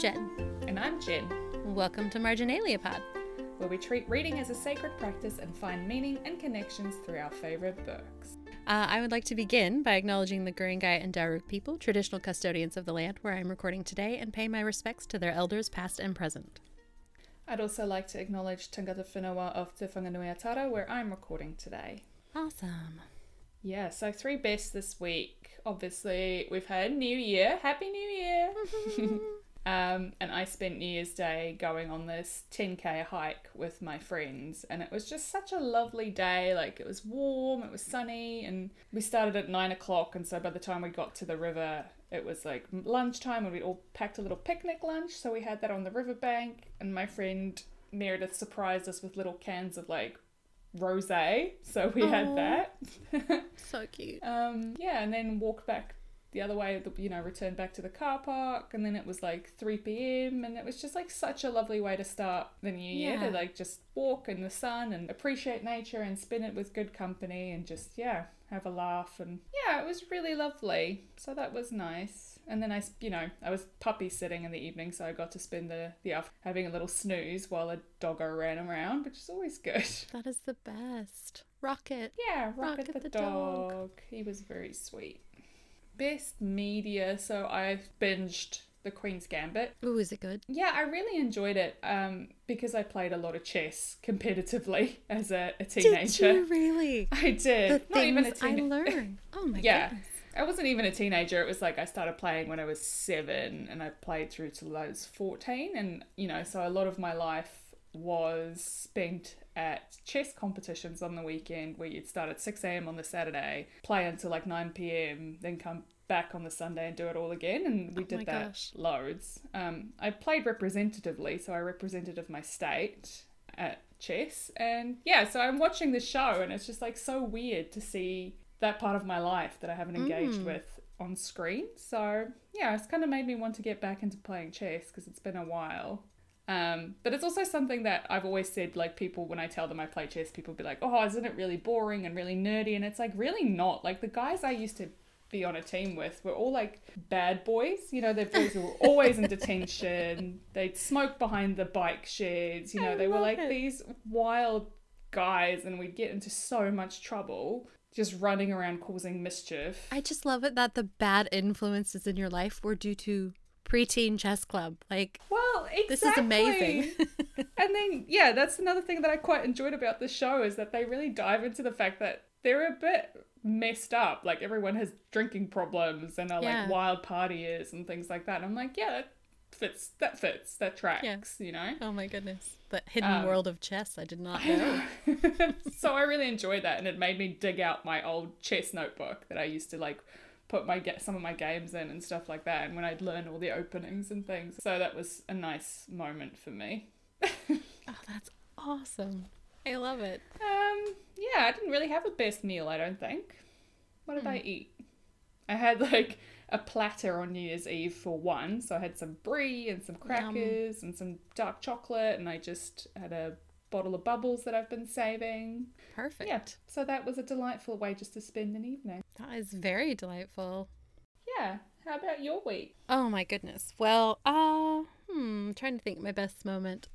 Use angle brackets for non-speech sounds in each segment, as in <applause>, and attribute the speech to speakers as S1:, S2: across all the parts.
S1: Jen.
S2: And I'm Jen,
S1: Welcome to Marginalia Pod.
S2: where we treat reading as a sacred practice and find meaning and connections through our favourite books.
S1: Uh, I would like to begin by acknowledging the Guringai and Darug people, traditional custodians of the land where I'm recording today, and pay my respects to their elders past and present.
S2: I'd also like to acknowledge Tangata Whenua of Te Whanganui-a-Tara, where I'm recording today.
S1: Awesome.
S2: Yeah, so three best this week. Obviously, we've had New Year. Happy New Year! <laughs> um, and I spent New Year's Day going on this 10k hike with my friends, and it was just such a lovely day. Like, it was warm, it was sunny, and we started at nine o'clock. And so by the time we got to the river, it was like lunchtime, and we all packed a little picnic lunch. So we had that on the riverbank, and my friend Meredith surprised us with little cans of like rose. So we
S1: Aw.
S2: had that. <laughs>
S1: So cute.
S2: Um, yeah, and then walked back the other way, you know, returned back to the car park, and then it was like 3 p.m., and it was just like such a lovely way to start the new year
S1: Yeah.
S2: to like just walk in the sun and appreciate nature and spend it with good company and just, yeah, have a laugh. And yeah, it was really lovely. So that was nice. And then I you know, I was puppy sitting in the evening, so I got to spend the, the afternoon having a little snooze while a doggo ran around, which is always good. <laughs>
S1: That is the best. Rocket.
S2: Yeah, Rocket,
S1: Rocket
S2: the,
S1: the
S2: dog.
S1: dog.
S2: He was very sweet. Best media, so I've binged The Queen's Gambit.
S1: Oh, is it good?
S2: Yeah, I really enjoyed it um, because I played a lot of chess competitively <laughs> as a, a teenager.
S1: Did you really? <laughs>
S2: I did.
S1: The
S2: Not even a
S1: I
S2: teenager.
S1: learned. <laughs> Oh my
S2: Yeah.
S1: goodness.
S2: I wasn't even a teenager. It was like I started playing when I was seven and I played through till I was 14. And, you know, so a lot of my life was spent at chess competitions on the weekend where you'd start at 6 a.m. on the Saturday, play until like 9 p.m., then come back on the Sunday and do it all again. And we
S1: Oh
S2: did that
S1: gosh.
S2: loads. Um, I played representatively, so I represented of my state at chess. And yeah, so I'm watching the show and it's just like so weird to see that part of my life that I haven't engaged
S1: Mm.
S2: with on screen. So yeah, it's kind of made me want to get back into playing chess because it's been a while. Um, but it's also something that I've always said, like people when I tell them I play chess, people be like, "Oh, isn't it really boring and really nerdy?" And it's like really not. Like the guys I used to be on a team with were all like bad boys. You know, they're boys who were always in <laughs> detention. They'd smoke behind the bike sheds. You know,
S1: I
S2: they were like
S1: it.
S2: these wild guys, and we'd get into so much trouble just running around causing mischief.
S1: I just love it that the bad influences in your life were due to preteen chess club. Like,
S2: well, exactly.
S1: this is amazing. <laughs>
S2: and then yeah, that's another thing that I quite enjoyed about the show is that they really dive into the fact that they're a bit messed up. Like everyone has drinking problems and are
S1: Yeah.
S2: like wild partiers and things like that. And I'm like, yeah, that fits. That fits. That tracks. You know.
S1: oh my goodness. The hidden
S2: Um,
S1: world of chess. I did not know. <laughs>
S2: so I really enjoyed that, and it made me dig out my old chess notebook that I used to like put my get some of my games in and stuff like that. And when I'd learn all the openings and things, so that was a nice moment for me. <laughs>
S1: Oh, that's awesome. I love it.
S2: Um, yeah, I didn't really have a best meal, I don't think. What did I
S1: Hmm.
S2: eat? I had like a platter on New Year's Eve for one, so I had some brie and some crackers and some dark chocolate, and I just had a bottle of bubbles that I've been saving.
S1: Perfect.
S2: Yeah, so that was a delightful way just to spend an evening.
S1: That is very delightful.
S2: Yeah, how about your week?
S1: Oh my goodness. Well, uh, hmm, I'm trying to think my best moment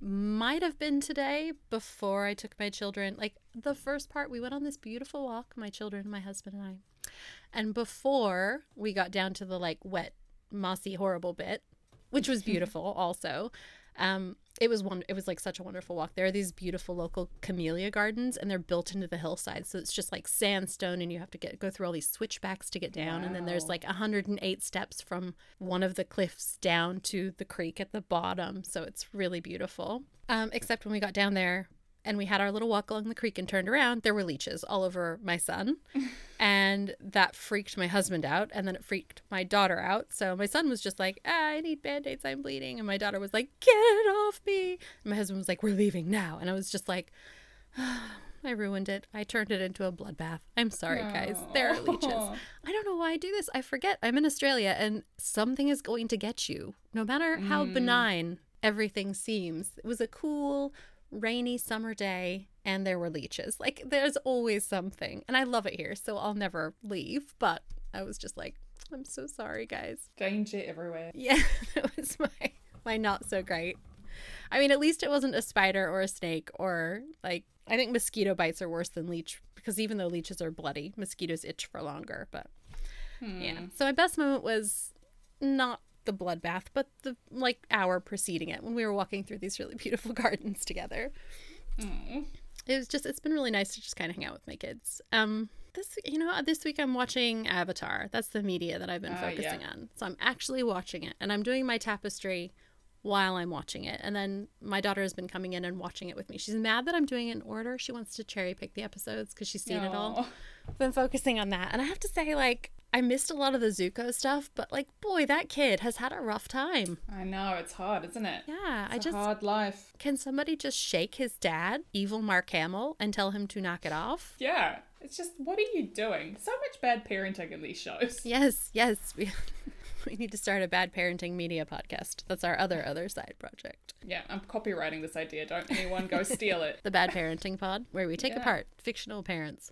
S1: might have been today before I took my children. Like the first part, we went on this beautiful walk, my children, my husband and I. And before we got down to the like wet, mossy, horrible bit, which was <laughs> beautiful also. Um, it was one it was like such a wonderful walk. There are these beautiful local camellia gardens and they're built into the hillside. So it's just like sandstone and you have to get go through all these switchbacks to get down and then there's like 108 steps from one of the cliffs down to the creek at the bottom. So it's really beautiful. Um, except when we got down there and we had our little walk along the creek and turned around, there were leeches all over my son. <laughs> and that freaked my husband out. And then it freaked my daughter out. So my son was just like, ah, I need band aids, I'm bleeding. And my daughter was like, get off me. And my husband was like, we're leaving now. And I was just like, <sighs> I ruined it. I turned it into a bloodbath. I'm sorry, guys. There are leeches. I don't know why I do this. I forget I'm in Australia and something is going to get you, no matter how benign everything seems. It was a cool, rainy summer day and there were leeches. Like, there's always something. And I love it here, so I'll never leave. But I was just like, I'm so sorry, guys.
S2: Danger everywhere.
S1: Yeah, <laughs> that was my my not so great. I mean, at least it wasn't a spider or a snake or like I think mosquito bites are worse than leech because even though leeches are bloody, mosquitoes itch for longer. But hmm. yeah, so my best moment was not the bloodbath, but the like hour preceding it when we were walking through these really beautiful <laughs> gardens together.
S2: Mm.
S1: It was just it's been really nice to just kind of hang out with my kids. Um this you know this week I'm watching Avatar. That's the media that I've been
S2: yeah.
S1: focusing on. So I'm actually watching it and I'm doing my tapestry while I'm watching it. And then my daughter has been coming in and watching it with me. She's mad that I'm doing it in order. She wants to cherry pick the episodes because she's seen it all. I've been focusing on that. And I have to say like I missed a lot of the Zuko stuff, but like boy, that kid has had a rough time.
S2: I know it's hard, isn't it?
S1: Yeah, I
S2: It's
S1: just
S2: hard life.
S1: can somebody just shake his dad, evil Mark Hamill, and tell him to knock it off?
S2: Yeah, it's just what are you doing? So much bad parenting in these shows.
S1: Yes, yes. We, <laughs> we need to start a bad parenting media podcast. That's our other other side project.
S2: Yeah, I'm copywriting this idea. Don't anyone go steal it. <laughs>
S1: The bad parenting pod, where we take
S2: Yeah.
S1: apart fictional parents.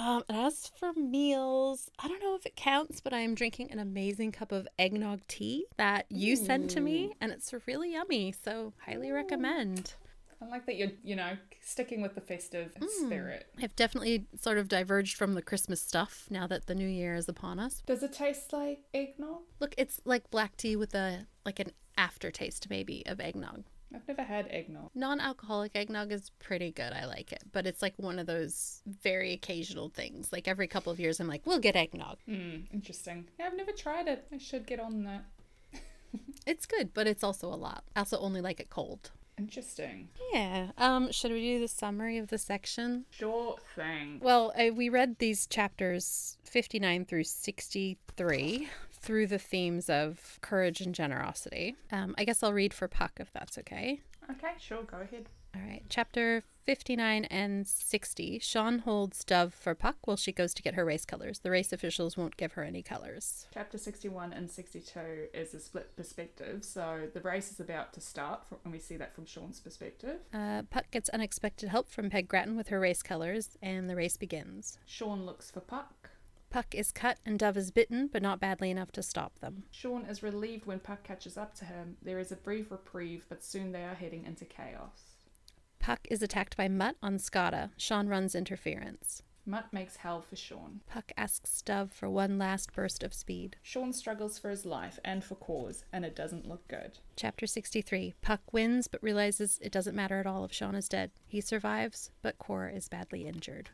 S1: Um, and as for meals, I don't know if it counts, but I am drinking an amazing cup of eggnog tea that you sent to me, and it's really yummy. So highly recommend.
S2: I like that you're, you know, sticking with the festive
S1: Mm.
S2: spirit.
S1: I've definitely sort of diverged from the Christmas stuff now that the new year is upon us.
S2: Does it taste like eggnog?
S1: Look, it's like black tea with a like an aftertaste maybe of eggnog.
S2: I've never had eggnog.
S1: Non-alcoholic eggnog is pretty good. I like it, but it's like one of those very occasional things. Like every couple of years, I'm like, we'll get eggnog.
S2: Hmm, interesting. Yeah, I've never tried it. I should get on that. <laughs>
S1: It's good, but it's also a lot. I also only like it cold.
S2: Interesting.
S1: Yeah. Um. Should we do the summary of the section?
S2: Sure thing.
S1: Well, uh, we read these chapters 59 through 63 through the themes of courage and generosity. Um, I guess I'll read for Puck if that's okay.
S2: Okay, sure, go ahead.
S1: All right, chapter 59 and 60. Sean holds Dove for Puck while she goes to get her race colors. The race officials won't give her any colors.
S2: Chapter 61 and 62 is a split perspective, so the race is about to start, fr- and we see that from Sean's perspective.
S1: Uh, Puck gets unexpected help from Peg Gratton with her race colors, and the race begins.
S2: Sean looks for Puck.
S1: Puck is cut and Dove is bitten, but not badly enough to stop them.
S2: Sean is relieved when Puck catches up to him. There is a brief reprieve, but soon they are heading into chaos.
S1: Puck is attacked by Mutt on Skata. Sean runs interference.
S2: Mutt makes hell for Sean.
S1: Puck asks Dove for one last burst of speed.
S2: Sean struggles for his life and for cause, and it doesn't look good.
S1: Chapter 63. Puck wins, but realizes it doesn't matter at all if Sean is dead. He survives, but Cora is badly injured.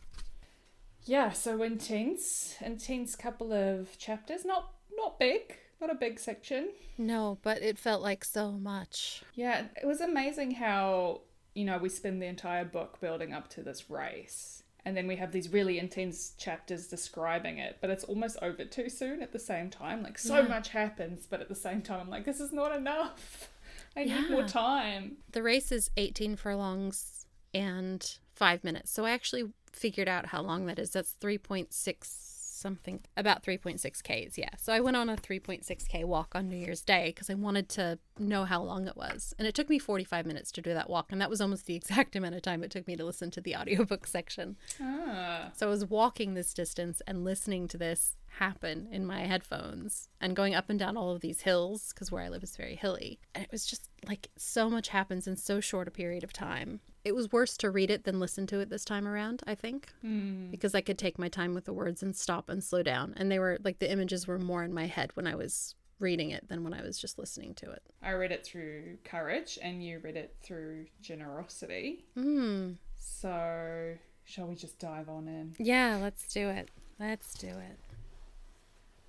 S2: Yeah, so intense, intense couple of chapters. Not not big, not a big section.
S1: No, but it felt like so much.
S2: Yeah, it was amazing how, you know, we spend the entire book building up to this race. And then we have these really intense chapters describing it, but it's almost over too soon at the same time. Like, so
S1: Yeah.
S2: much happens, but at the same time, I'm like, this is not enough. <laughs> I need more time.
S1: The race is 18 furlongs and five minutes. So I actually figured out how long that is. That's 3.6 something, about 3.6 Ks. Yeah. So I went on a 3.6 K walk on New Year's Day because I wanted to know how long it was. And it took me 45 minutes to do that walk. And that was almost the <laughs> exact amount of time it took me to listen to the audiobook section.
S2: Ah.
S1: So I was walking this distance and listening to this happen in my headphones and going up and down all of these hills because where I live is very hilly. And it was just like so much happens in so short a period of time. It was worse to read it than listen to it this time around, I think,
S2: Hmm.
S1: because I could take my time with the words and stop and slow down. And they were like the images were more in my head when I was reading it than when I was just listening to it.
S2: I read it through courage, and you read it through generosity.
S1: Hmm.
S2: So, shall we just dive on in?
S1: Yeah, let's do it. Let's do it.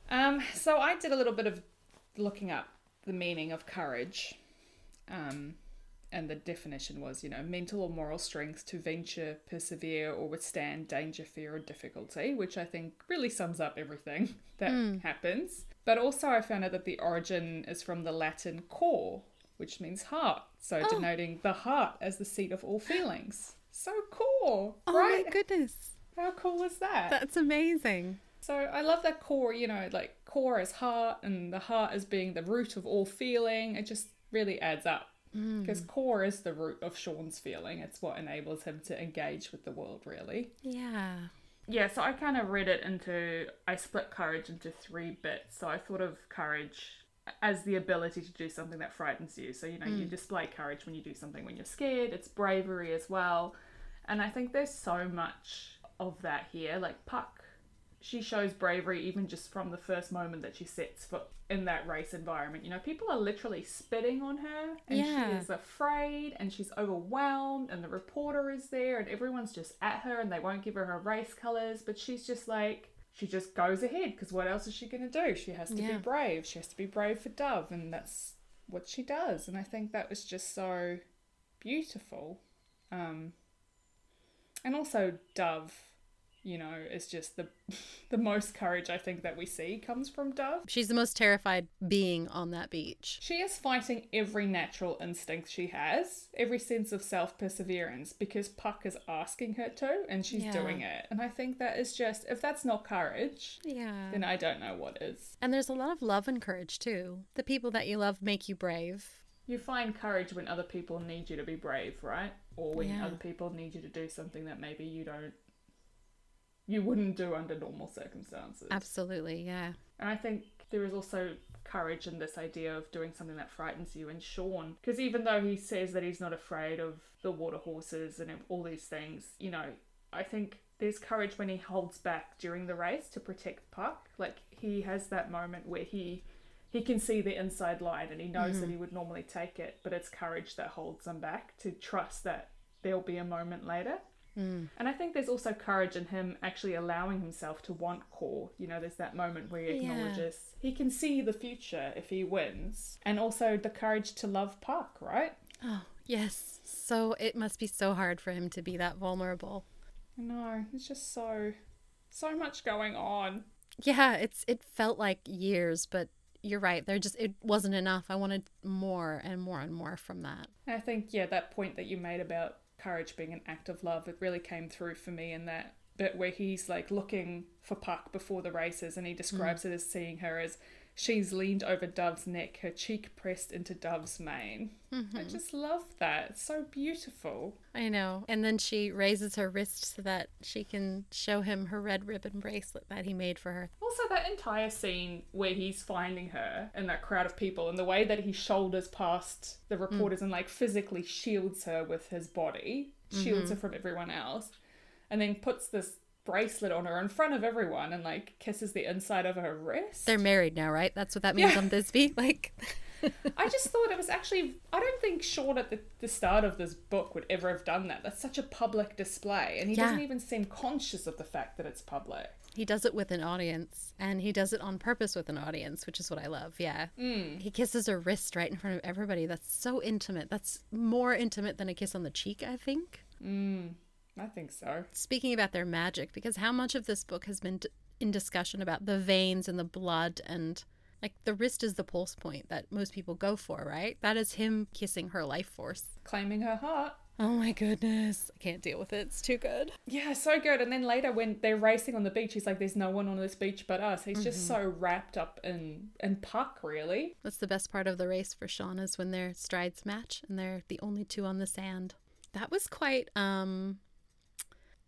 S2: Um, so I did a little bit of looking up the meaning of courage. Um, and the definition was, you know, mental or moral strength to venture, persevere, or withstand danger, fear, or difficulty, which I think really sums up everything <laughs> that hmm. happens. But also, I found out that the origin is from the Latin cor, which means heart, so
S1: Oh.
S2: denoting the heart as the seat of all feelings. So cool,
S1: Oh
S2: right?
S1: my goodness.
S2: How cool is that?
S1: That's amazing.
S2: So I love that core, you know, like core is heart and the heart as being the root of all feeling. It just really adds up. Mm. Because Corr is the root of Sean's feeling. It's what enables him to engage with the world, really.
S1: Yeah.
S2: yeah, so I kind of read it into, I split courage into three bits. So I thought of courage as the ability to do something that frightens you. So, you know, you mm. display courage when you do something when you're scared, it's bravery as well. And I think there's so much of that here. Like Puck, she shows bravery even just from the first moment that she sets foot in that race environment. You know, people are literally spitting on her and
S1: Yeah.
S2: she is afraid and she's overwhelmed and the reporter is there and everyone's just at her and they won't give her her race colours, but she's just like she just goes ahead because what else is she going to do? She has to
S1: Yeah.
S2: be brave. She has to be brave for Dove and that's what she does. And I think that was just so beautiful. Um and also Dove, you know, is just the <laughs> the most courage I think that we see comes from Dove.
S1: She's the most terrified being on that beach.
S2: She is fighting every natural instinct she has, every sense of self perseverance, because Puck is asking her to, and she's
S1: Yeah.
S2: doing it. And I think that is just, if that's not courage,
S1: Yeah.
S2: then I don't know what is.
S1: And there's a lot of love and courage too. The people that you love make you brave.
S2: You find courage when other people need you to be brave, right? Or when
S1: Yeah.
S2: other people need you to do something that maybe you don't, you wouldn't do under normal circumstances.
S1: Absolutely, yeah.
S2: And I think there is also courage in this idea of doing something that frightens you. And Sean, because even though he says that he's not afraid of the water horses and all these things, you know, I think there's courage when he holds back during the race to protect Puck. Like he has that moment where he he can see the inside line and he knows that mm-hmm. he would normally take it, but it's courage that holds him back to trust that there'll be a moment later.
S1: Mm.
S2: And I think there's also courage in him actually allowing himself to want Corr. You know, there's that moment where he
S1: Yeah.
S2: acknowledges he can see the future if he wins. And also the courage to love Puck, right?
S1: Oh, yes. So it must be so hard for him to be that vulnerable.
S2: No, it's just so, so much going on.
S1: Yeah, it's it felt like years, but you're right. There just it wasn't enough. I wanted more and more and more from that.
S2: I think, yeah, that point that you made about courage being an act of love, it really came through for me in that bit where he's like looking for Puck before the races and he describes mm. it as seeing her as she's leaned over Dove's neck, her cheek pressed into Dove's mane. I mm-hmm. just love that. It's so beautiful.
S1: I know. And then she raises her wrist so that she can show him her red ribbon bracelet that he made for her.
S2: Also, that entire scene where he's finding her in that crowd of people and the way that he shoulders past the mm. reporters and like physically shields her with his body, shields mm-hmm. her from everyone else, and then puts this bracelet on her in front of everyone and like kisses the inside of her wrist.
S1: They're married now, right? That's what that means
S2: Yeah.
S1: on Thisby. <laughs> Like,
S2: I just thought it was actually. I don't think Sean at the, the start of this book would ever have done that. That's such a public display, and he
S1: Yeah.
S2: doesn't even seem conscious of the fact that it's public.
S1: he does it with an audience, and he does it on purpose with an audience, which is what I love. Yeah.
S2: Mm.
S1: He kisses her wrist right in front of everybody. That's so intimate. That's more intimate than a kiss on the cheek, I think.
S2: Mm, I think so.
S1: Speaking about their magic, because how much of this book has been d- in discussion about the veins and the blood and like the wrist is the pulse point that most people go for, right? That is him kissing her life force.
S2: Claiming her heart.
S1: Oh my goodness. I can't deal with it. It's too good.
S2: Yeah, so good. And then later, when they're racing on the beach, he's like, "There's no one on this beach but us." He's just so wrapped up in in Puck, really.
S1: That's the best part of the race for Sean is when their strides match and they're the only two on the sand. That was quite um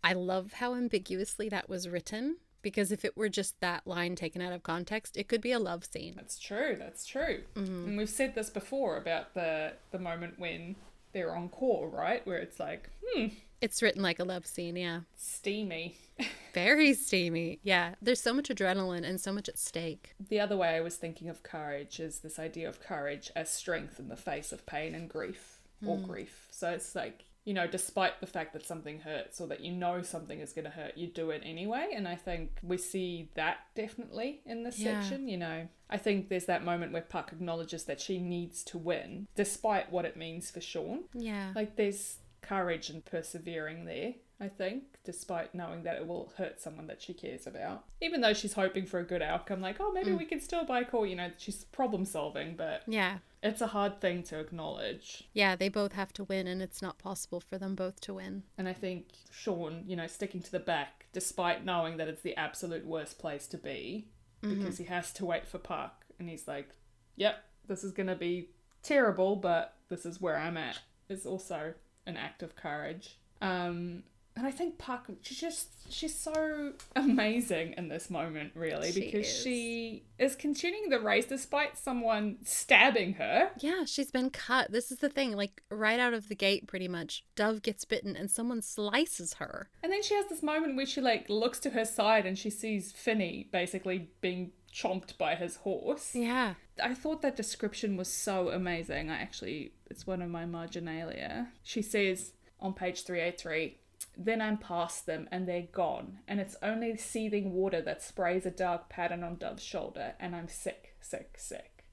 S1: I love how ambiguously that was written because if it were just that line taken out of context, it could be a love scene.
S2: That's true. That's true. And we've said this before about the the moment when they're on Corr, right? Where it's like, hmm,
S1: It's written like a love scene, yeah.
S2: steamy. <laughs>
S1: Very steamy. Yeah. There's so much adrenaline and so much at stake.
S2: The other way I was thinking of courage is this idea of courage as strength in the face of pain and grief or grief. So it's like, you know, despite the fact that something hurts or that you know something is going to hurt, you do it anyway. And I think we see that definitely in this
S1: Yeah.
S2: section. You know, I think there's that moment where Puck acknowledges that she needs to win despite what it means for Sean.
S1: Yeah.
S2: Like there's courage and persevering there, I think, despite knowing that it will hurt someone that she cares about. Even though she's hoping for a good outcome, like, oh, maybe mm. we can still buy Corr, you know, she's problem solving, but
S1: yeah.
S2: It's a hard thing to acknowledge.
S1: Yeah, they both have to win and it's not possible for them both to win.
S2: And I think Sean, you know, sticking to the back, despite knowing that it's the absolute worst place to be, because he has to wait for Puck, and he's like, yep, this is going to be terrible, but this is where I'm at, is also an act of courage. Um, and I think Puck, she's just she's so amazing in this moment, really,
S1: She
S2: because
S1: is.
S2: she is continuing the race despite someone stabbing her.
S1: Yeah, she's been cut. This is the thing. Like, right out of the gate, pretty much, Dove gets bitten and someone slices her.
S2: And then she has this moment where she like looks to her side and she sees Finney basically being chomped by his horse.
S1: Yeah.
S2: I thought that description was so amazing. I actually, it's one of my marginalia. She says on page 383, then I'm past them and they're gone, and it's only seething water that sprays a dark pattern on Dove's shoulder, and I'm sick, sick, sick.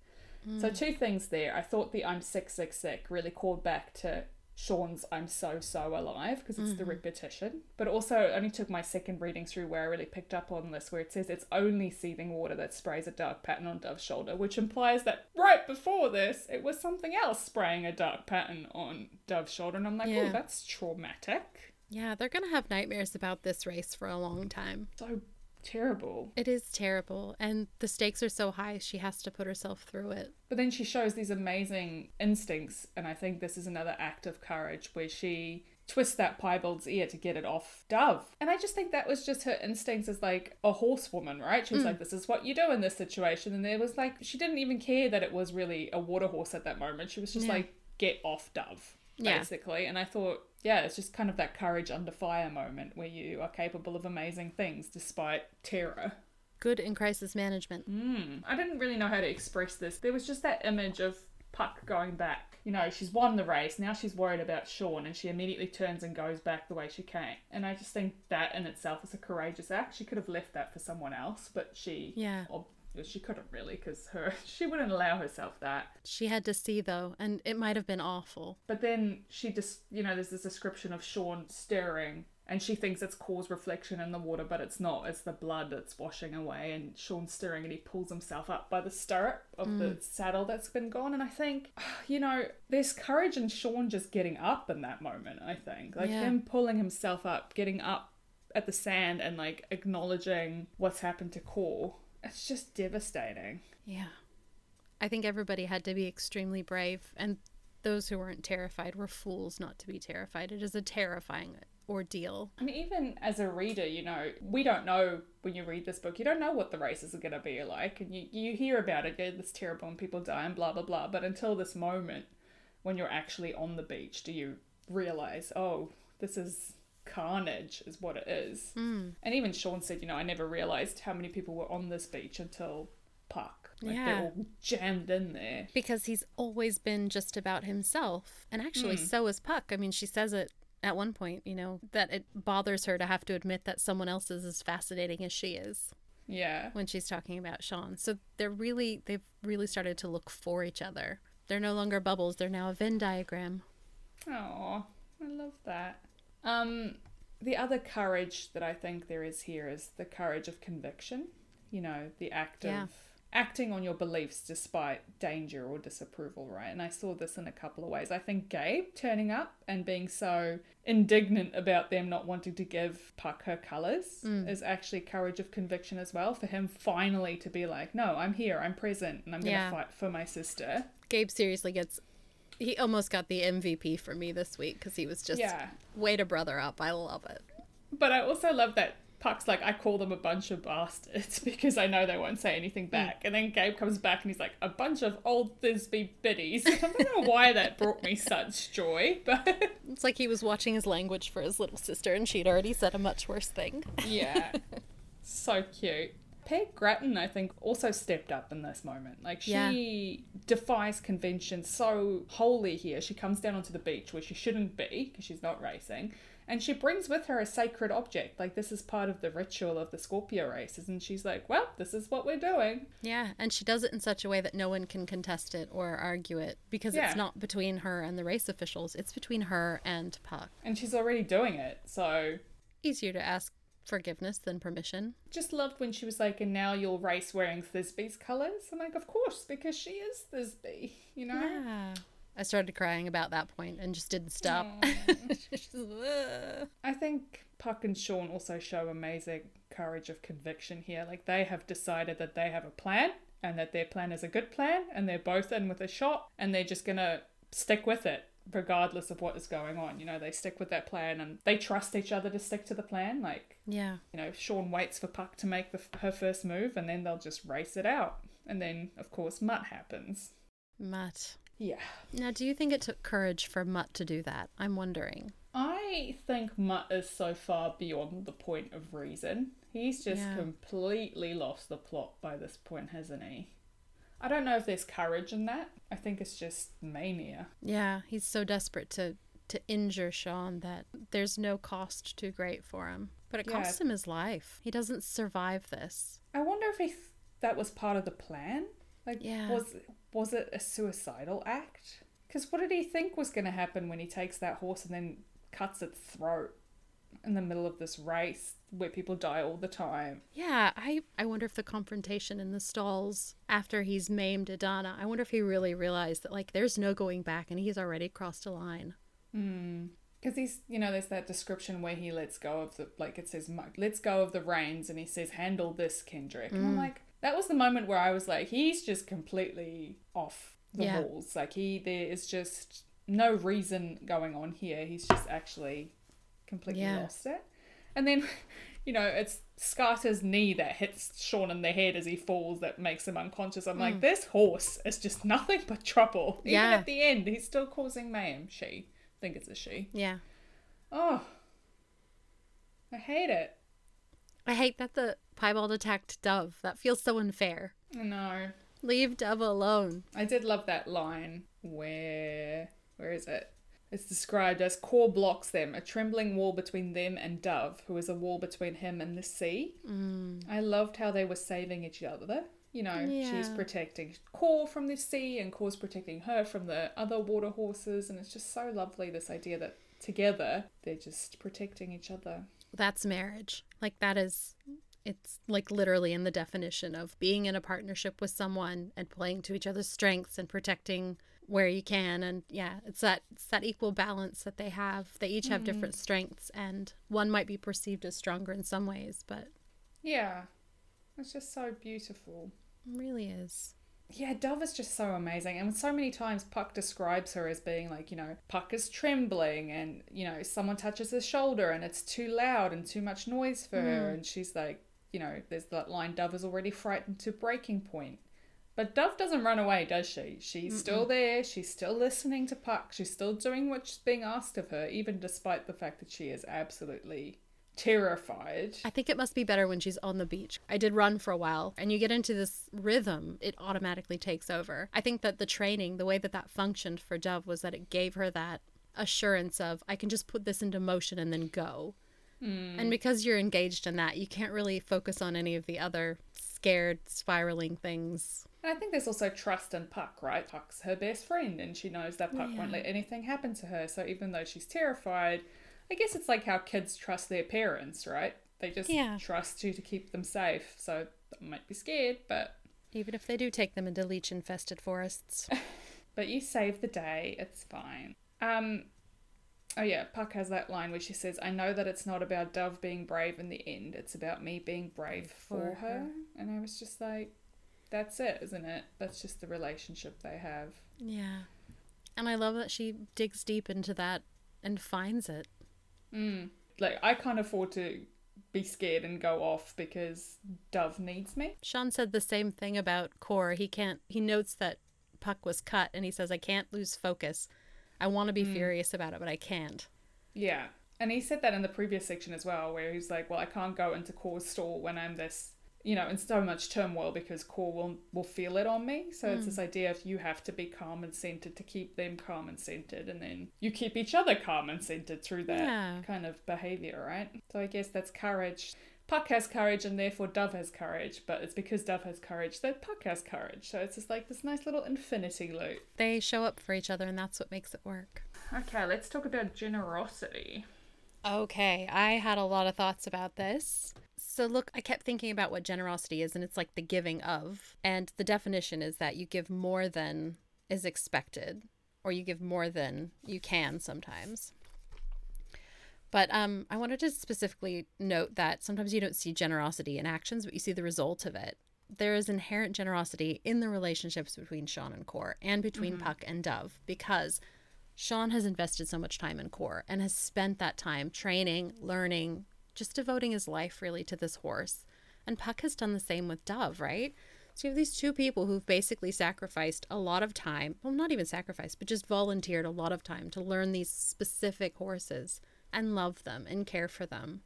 S2: So, hmm. two things there. I thought the I'm sick, sick, sick really called back to Sean's I'm so, so alive because it's the hmm. repetition. But also, it only took my second reading through where I really picked up on this, where it says it's only seething water that sprays a dark pattern on Dove's shoulder, which implies that right before this, it was something else spraying a dark pattern on Dove's shoulder. And I'm like, oh,
S1: Yeah.
S2: oh, that's traumatic.
S1: Yeah, they're going to have nightmares about this race for a long time.
S2: So terrible.
S1: It is terrible. And the stakes are so high, she has to put herself through it.
S2: But then she shows these amazing instincts, and I think this is another act of courage where she twists that piebald's ear to get it off Dove. And I just think that was just her instincts as like a horsewoman, right? She was mm. like, this is what you do in this situation. And there was like, she didn't even care that it was really a water horse at that moment. She was just
S1: Yeah.
S2: like, get off Dove,
S1: Yeah.
S2: basically. And I thought, yeah, it's just kind of that courage under fire moment where you are capable of amazing things despite terror.
S1: Good in crisis management.
S2: Mm. I didn't really know how to express this. There was just that image of Puck going back. You know, she's won the race. Now she's worried about Sean and she immediately turns and goes back the way she came. And I just think that in itself is a courageous act. She could have left that for someone else, but she.
S1: Yeah.
S2: Or, she couldn't really because her <laughs> she wouldn't allow herself that.
S1: She had to see, though, and it might have been awful.
S2: But then she just, you know, there's this description of Sean stirring, and she thinks it's cause reflection in the water, but it's not. It's the blood that's washing away, and Sean's stirring, and he pulls himself up by the stirrup of the mm. saddle that's been gone. And I think, <sighs> you know, there's courage in Sean just getting up in that moment. I think, like
S1: Yeah.
S2: him pulling himself up, getting up at the sand, and like acknowledging what's happened to Corr. It's just devastating.
S1: Yeah. I think everybody had to be extremely brave, and those who weren't terrified were fools not to be terrified. It is a terrifying ordeal.
S2: I mean, even as a reader, you know, we don't know when you read this book, you don't know what the races are going to be like. And you, you hear about it, yeah, it's terrible and people die and blah, blah, blah. But until this moment, when you're actually on the beach, do you realize, oh, this is carnage, is what it is.
S1: Mm.
S2: And even Sean said, you know, I never realized how many people were on this beach until Puck. Like,
S1: Yeah.
S2: they're all jammed in there.
S1: Because he's always been just about himself. And actually, so is Puck. I mean, she says it at one point, you know, that it bothers her to have to admit that someone else is as fascinating as she is
S2: Yeah.
S1: when she's talking about Sean. So they're really, they've really started to look for each other. They're no longer bubbles, they're now a Venn diagram.
S2: Oh, I love that. Um, the other courage that I think there is here is the courage of conviction. You know, the act
S1: Yeah.
S2: of acting on your beliefs despite danger or disapproval, right? And I saw this in a couple of ways. I think Gabe turning up and being so indignant about them not wanting to give Puck her colours
S1: Mm.
S2: is actually courage of conviction as well. For him finally to be like, no, I'm here, I'm present, and I'm going to
S1: Yeah.
S2: fight for my sister.
S1: Gabe seriously gets, he almost got the MVP for me this week because he was just
S2: yeah.
S1: way to brother up. I love it.
S2: But I also love that Puck's like, I call them a bunch of bastards <laughs> because I know they won't say anything mm. back. And then Gabe comes back and he's like, a bunch of old Thisby biddies. <laughs> I don't know why that brought me such joy, <laughs> but
S1: It's like he was watching his language for his little sister and she'd already said a much worse thing.
S2: yeah. so cute. Peg Gratton, I think, also stepped up in this moment. Like, she defies convention so wholly here. She comes down onto the beach where she shouldn't be because she's not racing. And she brings with her a sacred object. Like, this is part of the ritual of the Scorpio races. And she's like, well, this is what we're doing.
S1: Yeah, and she does it in such a way that no one can contest it or argue it because
S2: Yeah.
S1: it's not between her and the race officials, it's between her and Puck.
S2: And she's already doing it. So,
S1: Easier to ask forgiveness than permission.
S2: just loved when she was like, and now you'll race wearing Thisby's colours. I'm like, of course, because she is Thisby, you know?
S1: Yeah. I started crying about that point and just didn't stop. <laughs> Just,
S2: I think Puck and Sean also show amazing courage of conviction here. Like they have decided that they have a plan and that their plan is a good plan and they're both in with a shot and they're just gonna stick with it regardless of what is going on. You know, they stick with that plan and they trust each other to stick to the plan. Like,
S1: Yeah.
S2: you know, Sean waits for Puck to make the, her first move and then they'll just race it out. And then, of course, Mutt happens.
S1: Mutt.
S2: Yeah.
S1: Now, do you think it took courage for Mutt to do that? I'm wondering.
S2: I think Mutt is so far beyond the point of reason. He's just
S1: Yeah.
S2: completely lost the plot by this point, hasn't he? I don't know if there's courage in that. I think it's just mania.
S1: Yeah, he's so desperate to to injure Sean that there's no cost too great for him. But it
S2: Yeah.
S1: cost him his life. He doesn't survive this.
S2: I wonder if he th- that was part of the plan. Like,
S1: Yeah.
S2: was was it a suicidal act? Because what did he think was going to happen when he takes that horse and then cuts its throat in the middle of this race where people die all the time?
S1: Yeah, I, I wonder if the confrontation in the stalls after he's maimed Adana, I wonder if he really realized that, like, there's no going back and he's already crossed a line. Hmm.
S2: Because he's, you know, there's that description where he lets go of the, like it says, let's go of the reins, and he says, handle this, Kendrick. And I'm mm. like, that was the moment where I was like, he's just completely off the
S1: Yeah.
S2: walls. Like, he, there is just no reason going on here. He's just actually completely
S1: Yeah.
S2: lost it. And then, <laughs> you know, it's Skata's knee that hits Sean in the head as he falls that makes him unconscious. I'm like, hmm. this horse is just <laughs> nothing but trouble. Even
S1: Yeah.
S2: at the end, he's still causing mayhem. She. I think it's a she.
S1: Yeah.
S2: Oh, I hate it.
S1: I hate that the piebald attacked Dove. That feels so unfair.
S2: I know.
S1: Leave Dove alone.
S2: I did love that line where where is it? It's described as Corr blocks them, a trembling wall between them and Dove, who is a wall between him and the sea.
S1: Mm.
S2: I loved how they were saving each other. You know, she's protecting Corr from the sea, and Corr's protecting her from the other water horses, and it's just so lovely this idea that together they're just protecting each other.
S1: That's marriage. Like, that is, it's like literally in the definition of being in a partnership with someone and playing to each other's strengths and protecting where you can. And yeah, it's that, it's that equal balance that they have. They each have different mm. strengths, and one might be perceived as stronger in some ways, but
S2: Yeah, it's just so beautiful.
S1: it really is.
S2: Yeah, Dove is just so amazing. And so many times Puck describes her as being like, you know, Puck is trembling and, you know, someone touches his shoulder and it's too loud and too much noise for her. Mm. And she's like, you know, there's that line Dove is already frightened to breaking point. But Dove doesn't run away, does she? She's still there. She's still listening to Puck. She's still doing what's being asked of her, even despite the fact that she is absolutely terrified.
S1: I think it must be better when she's on the beach. I did run for a while, and you get into this rhythm, it automatically takes over. I think that the training, the way that that functioned for Dove, was that it gave her that assurance of, I can just put this into motion and then go. Hmm. And because you're engaged in that, you can't really focus on any of the other scared, spiraling things.
S2: And I think there's also trust in Puck, right? Puck's her best friend, and she knows that Puck won't let anything happen to her. So even though she's terrified, I guess it's like how kids trust their parents, right? They just
S1: Yeah.
S2: trust you to keep them safe. So they might be scared, but
S1: Even if they do take them into leech infested forests. <laughs>
S2: but you save the day. It's fine. Um. Oh yeah, Puck has that line where she says, "I know that it's not about Dove being brave in the end. It's about me being brave for,
S1: For
S2: her.
S1: her.
S2: And I was just like, "That's it, isn't it? That's just the relationship they have."
S1: yeah. And I love that she digs deep into that and finds it.
S2: Mm. Like I can't afford to be scared and go off because Dove needs me.
S1: Sean said the same thing about Corr. He can't. He notes that Puck was cut, and he says, "I can't lose focus. I want to be furious about it, but I can't."
S2: Yeah. And he said that in the previous section as well, where he's like, Well, I can't go into Corr's store when I'm this you know, in so much turmoil because Corr will will feel it on me. So it's hmm. this idea of you have to be calm and centered to keep them calm and centered and then you keep each other calm and centered through that
S1: Yeah.
S2: kind of behavior, right? So I guess that's courage. Puck has courage and therefore Dove has courage, but it's because Dove has courage that Puck has courage. So it's just like this nice little infinity loop.
S1: They show up for each other, and that's what makes it work.
S2: Okay, let's talk about generosity.
S1: Okay, I had a lot of thoughts about this. So, look, I kept thinking about what generosity is, and it's like the giving of. And the definition is that you give more than is expected, or you give more than you can sometimes. But um, I wanted to specifically note that sometimes you don't see generosity in actions, but you see the result of it. There is inherent generosity in the relationships between Sean and Corr and between Puck and Dove because Sean has invested so much time in Corr and has spent that time training, learning, just devoting his life really to this horse. And Puck has done the same with Dove, right? So you have these two people who've basically sacrificed a lot of time, well, not even sacrificed, but just volunteered a lot of time to learn these specific horses and love them and care for them.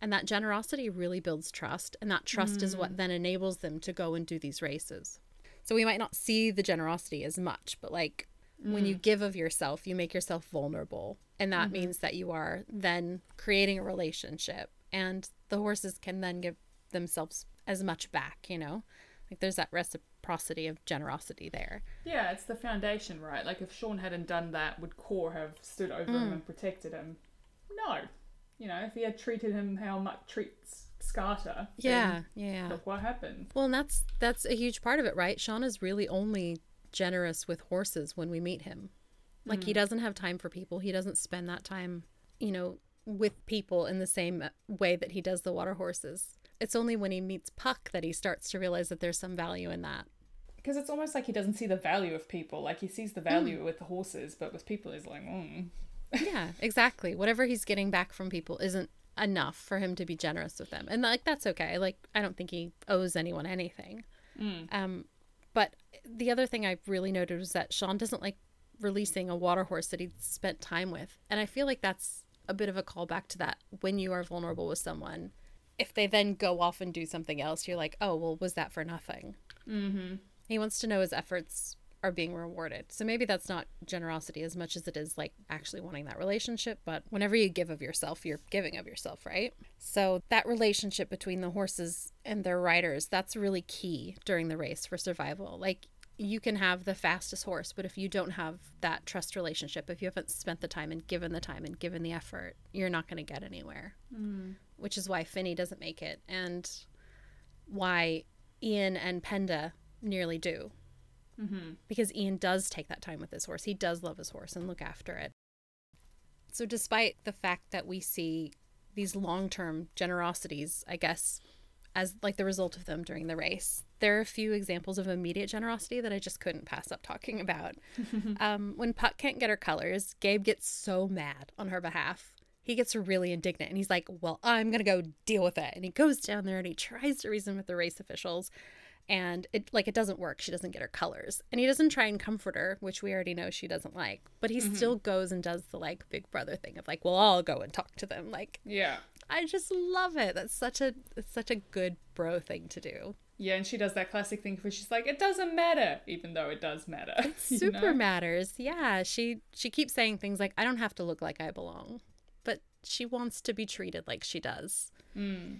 S1: And that generosity really builds trust. And that trust mm. is what then enables them to go and do these races. So we might not see the generosity as much, but like mm. when you mm. give of yourself, you make yourself vulnerable. And that mm-hmm. means that you are then creating a relationship. And the horses can then give themselves as much back, you know? Like there's that reciprocity of generosity there.
S2: Yeah, it's the foundation, right? Like if Sean hadn't done that, would Corr have stood over mm. him and protected him? No. You know, if he had treated him how Mutt treats Skata.
S1: Yeah, yeah.
S2: Look what happened.
S1: Well, and that's that's a huge part of it, right? Sean is really only generous with horses when we meet him. Like mm. he doesn't have time for people. He doesn't spend that time, you know, with people in the same way that he does the water horses. It's only when he meets Puck that he starts to realize that there's some value in that.
S2: Because it's almost like he doesn't see the value of people. Like he sees the value mm. with the horses, but with people, he's like, mm. <laughs>
S1: yeah, exactly. Whatever he's getting back from people isn't enough for him to be generous with them, and like that's okay. Like I don't think he owes anyone anything. Mm. Um, but the other thing I really noted was that Sean doesn't like releasing a water horse that he spent time with, and I feel like that's a bit of a callback to that when you are vulnerable with someone if they then go off and do something else, you're like, oh, well, was that for nothing? Mm-hmm. He wants to know his efforts are being rewarded. So maybe that's not generosity as much as it is like actually wanting that relationship. But whenever you give of yourself, you're giving of yourself, right? So that relationship between the horses and their riders, that's really key during the race for survival. Like you can have the fastest horse, but if you don't have that trust relationship, if you haven't spent the time and given the time and given the effort, you're not going to get anywhere. Mm which is why Finney doesn't make it, and why Ian and Penda nearly do. Mm-hmm. Because Ian does take that time with his horse. He does love his horse and look after it. So, despite the fact that we see these long term generosities, I guess, as like the result of them during the race, there are a few examples of immediate generosity that I just couldn't pass up talking about. <laughs> um, when Puck can't get her colors, Gabe gets so mad on her behalf he gets really indignant and he's like, Well, I'm going to go deal with it. And he goes down there and he tries to reason with the race officials. And it like it doesn't work. She doesn't get her colors. And he doesn't try and comfort her, which we already know she doesn't like. But he mm-hmm. still goes and does the like big brother thing of like, well, I'll go and talk to them. Like
S2: Yeah.
S1: I just love it. That's such a it's such a good bro thing to do.
S2: Yeah, and she does that classic thing where she's like, "It doesn't matter," even though it does matter.
S1: It <laughs> super know? matters. Yeah, she she keeps saying things like, "I don't have to look like I belong." But she wants to be treated like she does. Mm.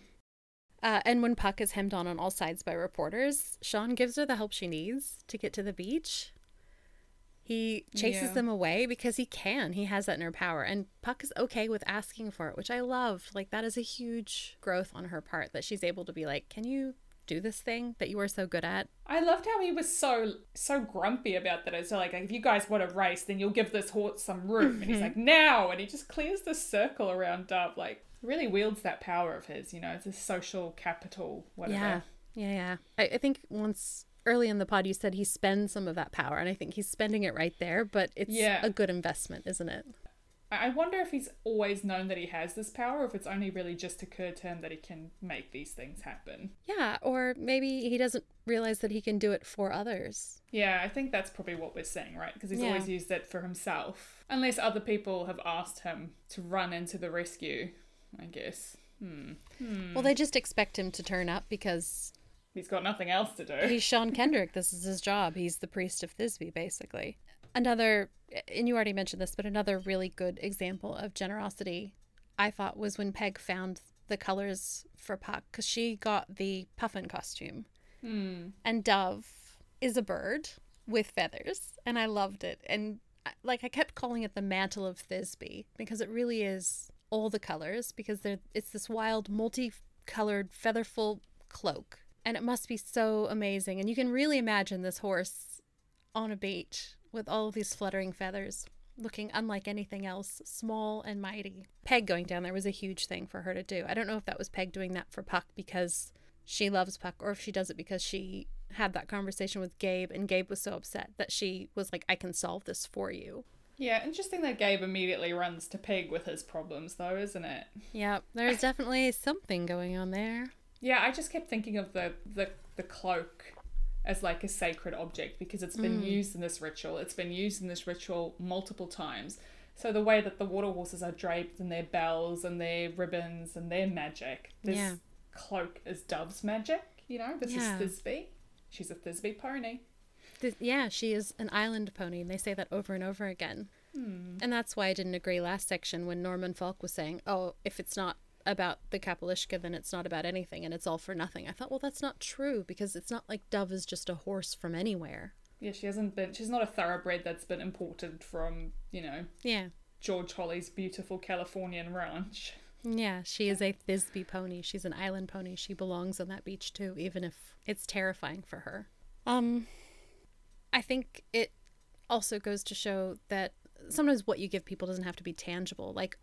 S1: Uh, and when Puck is hemmed on on all sides by reporters, Sean gives her the help she needs to get to the beach. He chases yeah. them away because he can. He has that in her power. And Puck is okay with asking for it, which I love. Like, that is a huge growth on her part that she's able to be like, Can you do this thing that you were so good at.
S2: I loved how he was so so grumpy about that. It's like if you guys want to race, then you'll give this horse some room. And he's mm-hmm. like, now, and he just clears the circle around Dove. Like really wields that power of his. You know, it's a social capital. Whatever.
S1: Yeah, yeah, yeah. I, I think once early in the pod you said he spends some of that power, and I think he's spending it right there. But it's yeah. a good investment, isn't it?
S2: I wonder if he's always known that he has this power, or if it's only really just occurred to him that he can make these things happen.
S1: Yeah, or maybe he doesn't realize that he can do it for others.
S2: Yeah, I think that's probably what we're saying, right? Because he's yeah. always used it for himself. Unless other people have asked him to run into the rescue, I guess. Hmm.
S1: Hmm. Well, they just expect him to turn up because.
S2: He's got nothing else to do.
S1: He's Sean <laughs> Kendrick. this is his job. He's the priest of Thisby, basically. Another and you already mentioned this, but another really good example of generosity I thought was when Peg found the colors for Puck because she got the puffin costume. Mm. And Dove is a bird with feathers, and I loved it. And like I kept calling it the mantle of Thisby because it really is all the colors because they it's this wild multicolored featherful cloak and it must be so amazing and you can really imagine this horse on a beach with all these fluttering feathers, looking unlike anything else, small and mighty. Peg going down there was a huge thing for her to do. I don't know if that was Peg doing that for Puck because she loves Puck or if she does it because she had that conversation with Gabe and Gabe was so upset that she was like, I can solve this for you.
S2: Yeah, interesting that Gabe immediately runs to Peg with his problems, though, isn't it?
S1: Yeah, there's definitely something going on there.
S2: Yeah, I just kept thinking of the the, the cloak as like a sacred object because it's been
S1: Mm.
S2: used in this ritual. It's been used in this ritual multiple times. So the way that the water horses are draped in their bells and their ribbons and their magic, this
S1: Yeah.
S2: cloak is Dove's magic. You know, this
S1: Yeah.
S2: is Thisby. She's a Thisby pony.
S1: Th- yeah, she is an island pony, and they say that over and over again.
S2: Hmm.
S1: And that's why I didn't agree last section when Norman Falk was saying, oh, if it's not about the capall uisce, then it's not about anything and it's all for nothing. I thought, well, that's not true because it's not like Dove is just a horse from anywhere.
S2: Yeah, she hasn't been. She's not a thoroughbred that's been imported from you know
S1: Yeah.
S2: George Holly's beautiful Californian ranch.
S1: Yeah, she is a <laughs> Thisby pony. She's an island pony. She belongs on that beach too, even if it's terrifying for her. Um, I think it also goes to show that sometimes what you give people doesn't have to be tangible. Like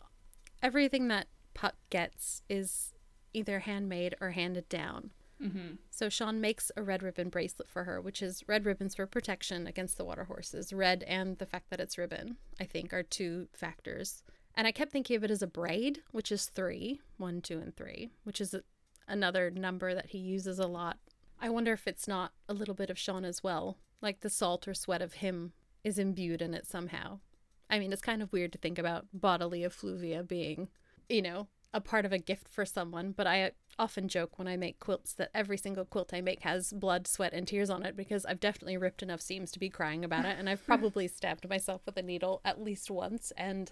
S1: everything that Puck gets is either handmade or handed down.
S2: Mm-hmm.
S1: So Sean makes a red ribbon bracelet for her, which is red ribbons for protection against the water horses. Red and the fact that it's ribbon, I think, are two factors. And I kept thinking of it as a braid, which is three, one, two, and three, which is a, another number that he uses a lot. I wonder if it's not a little bit of Sean as well. Like the salt or sweat of him is imbued in it somehow. I mean, it's kind of weird to think about bodily effluvia being, you know, a part of a gift for someone, but I often joke when I make quilts that every single quilt I make has blood, sweat, and tears on it because I've definitely ripped enough seams to be crying about it, and I've <laughs> probably stabbed myself with a needle at least once, and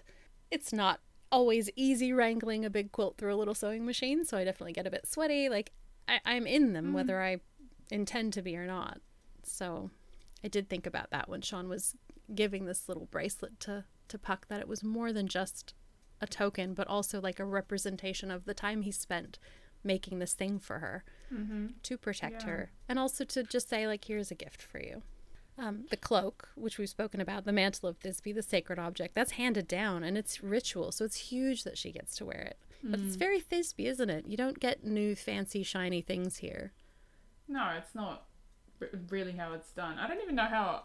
S1: it's not always easy wrangling a big quilt through a little sewing machine, so I definitely get a bit sweaty. Like, I- I'm in them mm-hmm. whether I intend to be or not. So I did think about that when Sean was giving this little bracelet to, to Puck, that it was more than just a token, but also like a representation of the time he spent making this thing for her
S2: Mm-hmm.
S1: to protect
S2: Yeah.
S1: her and also to just say like here's a gift for you um, the cloak which we've spoken about the mantle of Thisby the sacred object that's handed down and it's ritual so it's huge that she gets to wear it but
S2: Mm.
S1: it's very Thisby isn't it you don't get new fancy shiny things here
S2: No, it's not really how it's done. I don't even know how.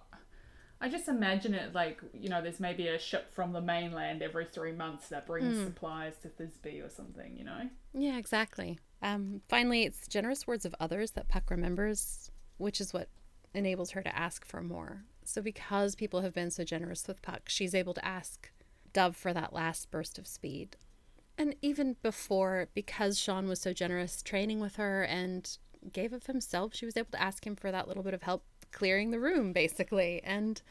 S2: I just imagine it like you know, there's maybe a ship from the mainland every three months that brings
S1: Hmm.
S2: supplies to Thisby or something. You know.
S1: yeah exactly um, finally it's generous words of others that puck remembers which is what enables her to ask for more so because people have been so generous with puck she's able to ask dove for that last burst of speed And even before, because Sean was so generous training with her and gave of himself, she was able to ask him for that little bit of help clearing the room, basically. And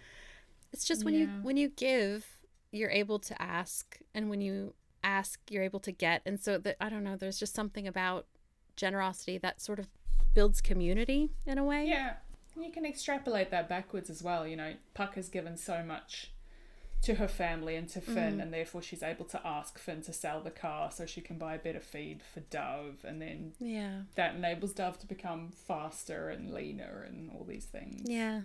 S1: it's just when you when you give, you're able to ask, and when you ask, you're able to get. And so that I don't know, there's just something about generosity that sort of builds community in a way.
S2: Yeah, you can extrapolate that backwards as well. You know, Puck has given so much to her family and to Finn, and therefore she's able to ask Finn to sell the car so she can buy a better feed for Dove, and then
S1: Yeah.
S2: that enables Dove to become faster and leaner and all these things.
S1: Yeah.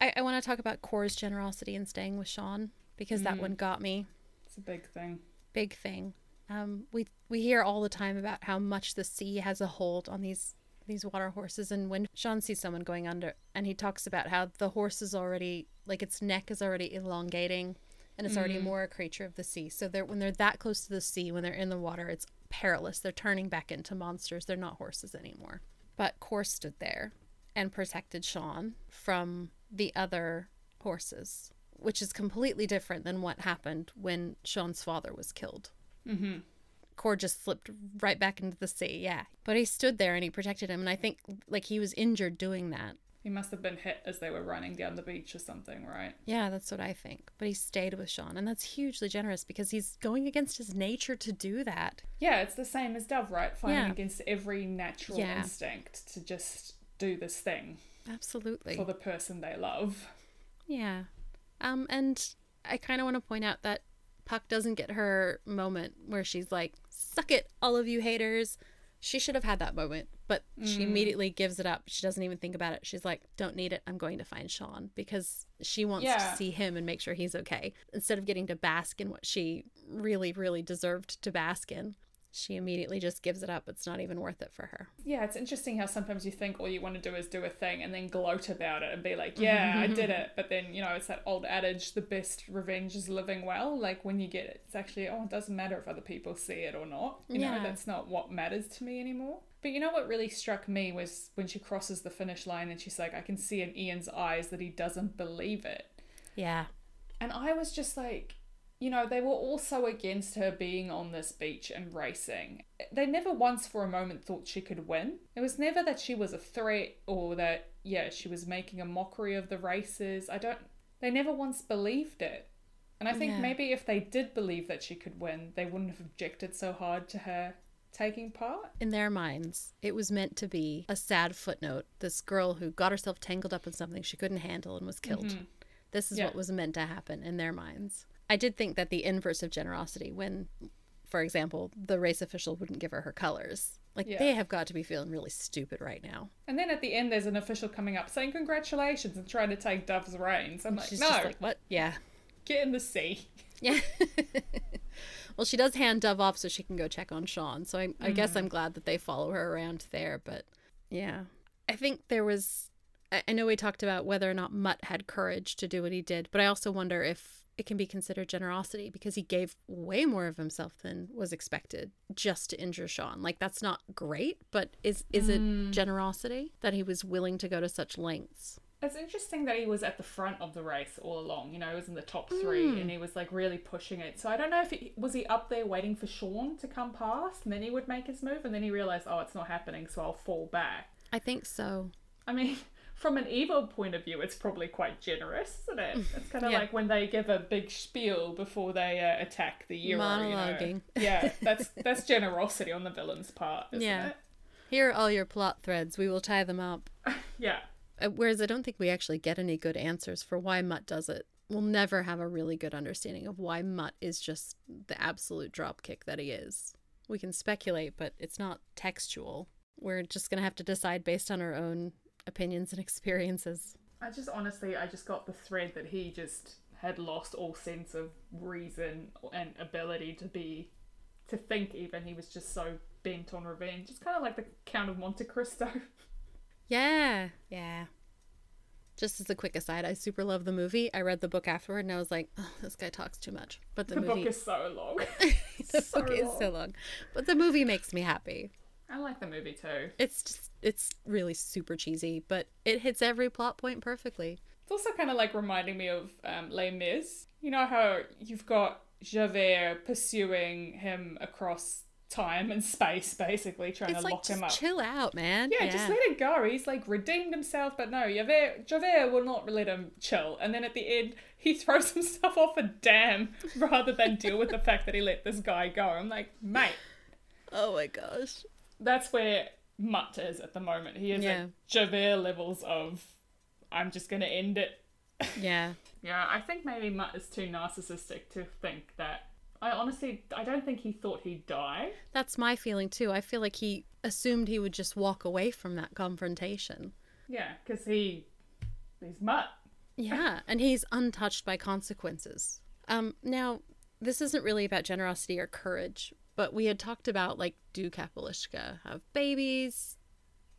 S1: I, I want to talk about Corr's generosity in staying with Sean because that
S2: Mm.
S1: one got me.
S2: It's a big thing.
S1: Big thing. Um, we we hear all the time about how much the sea has a hold on these these water horses and when Sean sees someone going under and he talks about how the horse is already like its neck is already elongating and it's already
S2: Mm.
S1: more a creature of the sea. So they're when they're that close to the sea, when they're in the water, it's perilous. They're turning back into monsters. They're not horses anymore. But Corr stood there and protected Sean from the other horses, which is completely different than what happened when Sean's father was killed.
S2: Mm-hmm.
S1: Corr just slipped right back into the sea, yeah. But he stood there and he protected him, and I think like he was injured doing that.
S2: He must have been hit as they were running down the beach or something, right?
S1: Yeah, that's what I think. But he stayed with Sean, and that's hugely generous because he's going against his nature to do that.
S2: Yeah, it's the same as Dove, right? Fighting
S1: Yeah.
S2: against every natural
S1: Yeah.
S2: instinct to just do this thing
S1: Absolutely.
S2: for the person they love.
S1: Yeah. Um, and I kind of want to point out that Puck doesn't get her moment where she's like, suck it, all of you haters. She should have had that moment, but she
S2: Mm.
S1: immediately gives it up. She doesn't even think about it. She's like, don't need it. I'm going to find Sean because she wants
S2: Yeah.
S1: to see him and make sure he's okay instead of getting to bask in what she really, really deserved to bask in. She immediately just gives it up. It's not even worth it for her.
S2: Yeah, it's interesting how sometimes you think all you want to do is do a thing and then gloat about it and be like, yeah, I mm-hmm. did it. But then, you know, it's that old adage the best revenge is living well. Like when you get it, it's actually, oh, it doesn't matter if other people see it or not. You
S1: Yeah.
S2: know, that's not what matters to me anymore. But you know what really struck me was when she crosses the finish line and she's like, I can see in Ian's eyes that he doesn't believe it.
S1: Yeah.
S2: And I was just like, you know, they were also against her being on this beach and racing. They never once for a moment thought she could win. It was never that she was a threat or that, yeah, she was making a mockery of the races. I don't, they never once believed it. And I think
S1: Yeah.
S2: maybe if they did believe that she could win, they wouldn't have objected so hard to her taking part.
S1: In their minds, it was meant to be a sad footnote. This girl who got herself tangled up in something she couldn't handle and was killed. Mm-hmm. This is
S2: Yeah.
S1: what was meant to happen in their minds. I did think that the inverse of generosity, when, for example, the race official wouldn't give her her colors, like
S2: Yeah.
S1: they have got to be feeling really stupid right now.
S2: And then at the end, there's an official coming up saying congratulations and trying to take Dove's reins. I'm like,
S1: She's
S2: no,
S1: just like, what? Yeah.
S2: get in the sea. <laughs>
S1: Yeah. well, she does hand Dove off so she can go check on Sean. So I, I guess mm-hmm. I'm glad that they follow her around there. But yeah, I think there was. I, I know we talked about whether or not Mutt had courage to do what he did, but I also wonder if it can be considered generosity because he gave way more of himself than was expected just to injure Sean. Like that's not great, but is is it mm. generosity that he was willing to go to such lengths?
S2: It's interesting that he was at the front of the race all along. You know, he was in the top hmm. three and he was like really pushing it. So I don't know if he was he up there waiting for Sean to come past and then he would make his move and then he realized, oh, it's not happening, so I'll fall back.
S1: I think so.
S2: I mean, from an evil point of view, it's probably quite generous, isn't it? It's kind of
S1: Yeah.
S2: like when they give a big spiel before they uh, attack the hero.
S1: Monologuing.
S2: You know? Yeah, <laughs> that's that's generosity on the villain's part, isn't
S1: Yeah.
S2: it?
S1: Here are all your plot threads. We will tie them up. <laughs>
S2: Yeah.
S1: Uh, Whereas I don't think we actually get any good answers for why Mutt does it. We'll never have a really good understanding of why Mutt is just the absolute dropkick that he is. We can speculate, but it's not textual. We're just going to have to decide based on our own opinions and <laughs> experiences.
S2: I just honestly, I just got the thread that he just had lost all sense of reason and ability to be, to think even. He was just so bent on revenge. It's kind of like the Count of Monte Cristo. <laughs>
S1: Yeah, yeah. Just as a quick aside, I super love the movie. I read the book afterward and I was like, oh, this guy talks too much. But the,
S2: The
S1: movie
S2: book is so long. <laughs>
S1: the
S2: so
S1: book is so long. But the movie makes me happy.
S2: I like the movie too.
S1: It's just it's really super cheesy, but it hits every plot point perfectly.
S2: It's also kind of like reminding me of um, Les Mis. You know how you've got Javert pursuing him across time and space, basically trying
S1: It's
S2: to
S1: like
S2: lock him
S1: just
S2: up.
S1: chill out, man.
S2: Yeah, just let it go. He's like redeemed himself, but no, Javert, Javert will not let him chill. And then at the end, he <laughs> throws himself off a dam rather than deal with the <laughs> fact that he let this guy go. I'm like, mate,
S1: Oh my gosh.
S2: that's where Mutt is at the moment. He is
S1: Yeah.
S2: at Javert levels of, I'm just going to end it. <laughs>
S1: Yeah.
S2: Yeah, I think maybe Mutt is too narcissistic to think that. I honestly, I don't think he thought he'd die.
S1: That's my feeling too. I feel like he assumed he would just walk away from that confrontation.
S2: Yeah, because he, he's Mutt.
S1: Yeah, <laughs> and he's untouched by consequences. Um now this isn't really about generosity or courage, but we had talked about like do capall uisce have babies?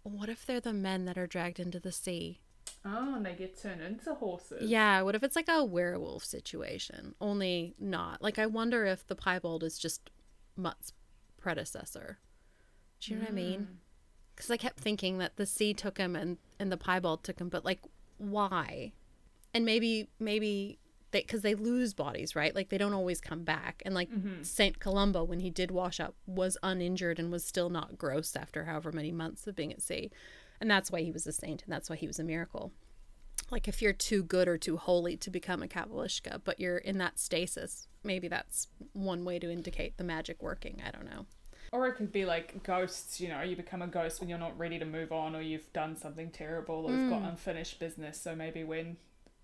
S1: What if they're the men that are dragged into the sea?
S2: Oh, and they get turned into horses.
S1: Yeah, what if it's like a werewolf situation? Only not. Like I wonder if the piebald is just Mutt's predecessor. Do you know what I mean? Hmm. Because I kept thinking that the sea took him and and the piebald took him, but like why? And maybe maybe because they lose bodies, right? Like they don't always come back. And like mm-hmm. Saint Columba, when he did wash up, was uninjured and was still not gross after however many months of being at sea. And that's why he was a saint, and that's why he was a miracle like if you're too good or too holy to become a capall uisce, but you're in that stasis, maybe that's one way to indicate the magic working. I don't know.
S2: Or it could be like ghosts, you know, you become a ghost when you're not ready to move on or you've done something terrible or you've got mm. unfinished business. So maybe when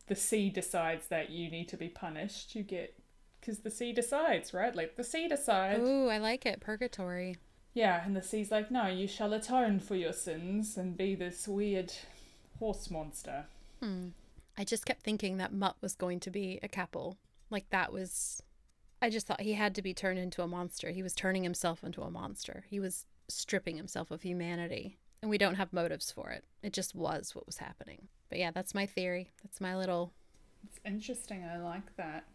S2: the sea decides that you need to be punished, you get. Because the sea decides, right? Like the sea decides.
S1: Ooh, I like it. Purgatory.
S2: Yeah, and the sea's like, no, you shall atone for your sins and be this weird horse monster. Hmm.
S1: I just kept thinking that Mutt was going to be a Capall. Like that was I just thought he had to be turned into a monster. He was turning himself into a monster. He was stripping himself of humanity. And we don't have motives for it. It just was what was happening. But yeah, that's my theory. That's my little
S2: It's interesting. I like that.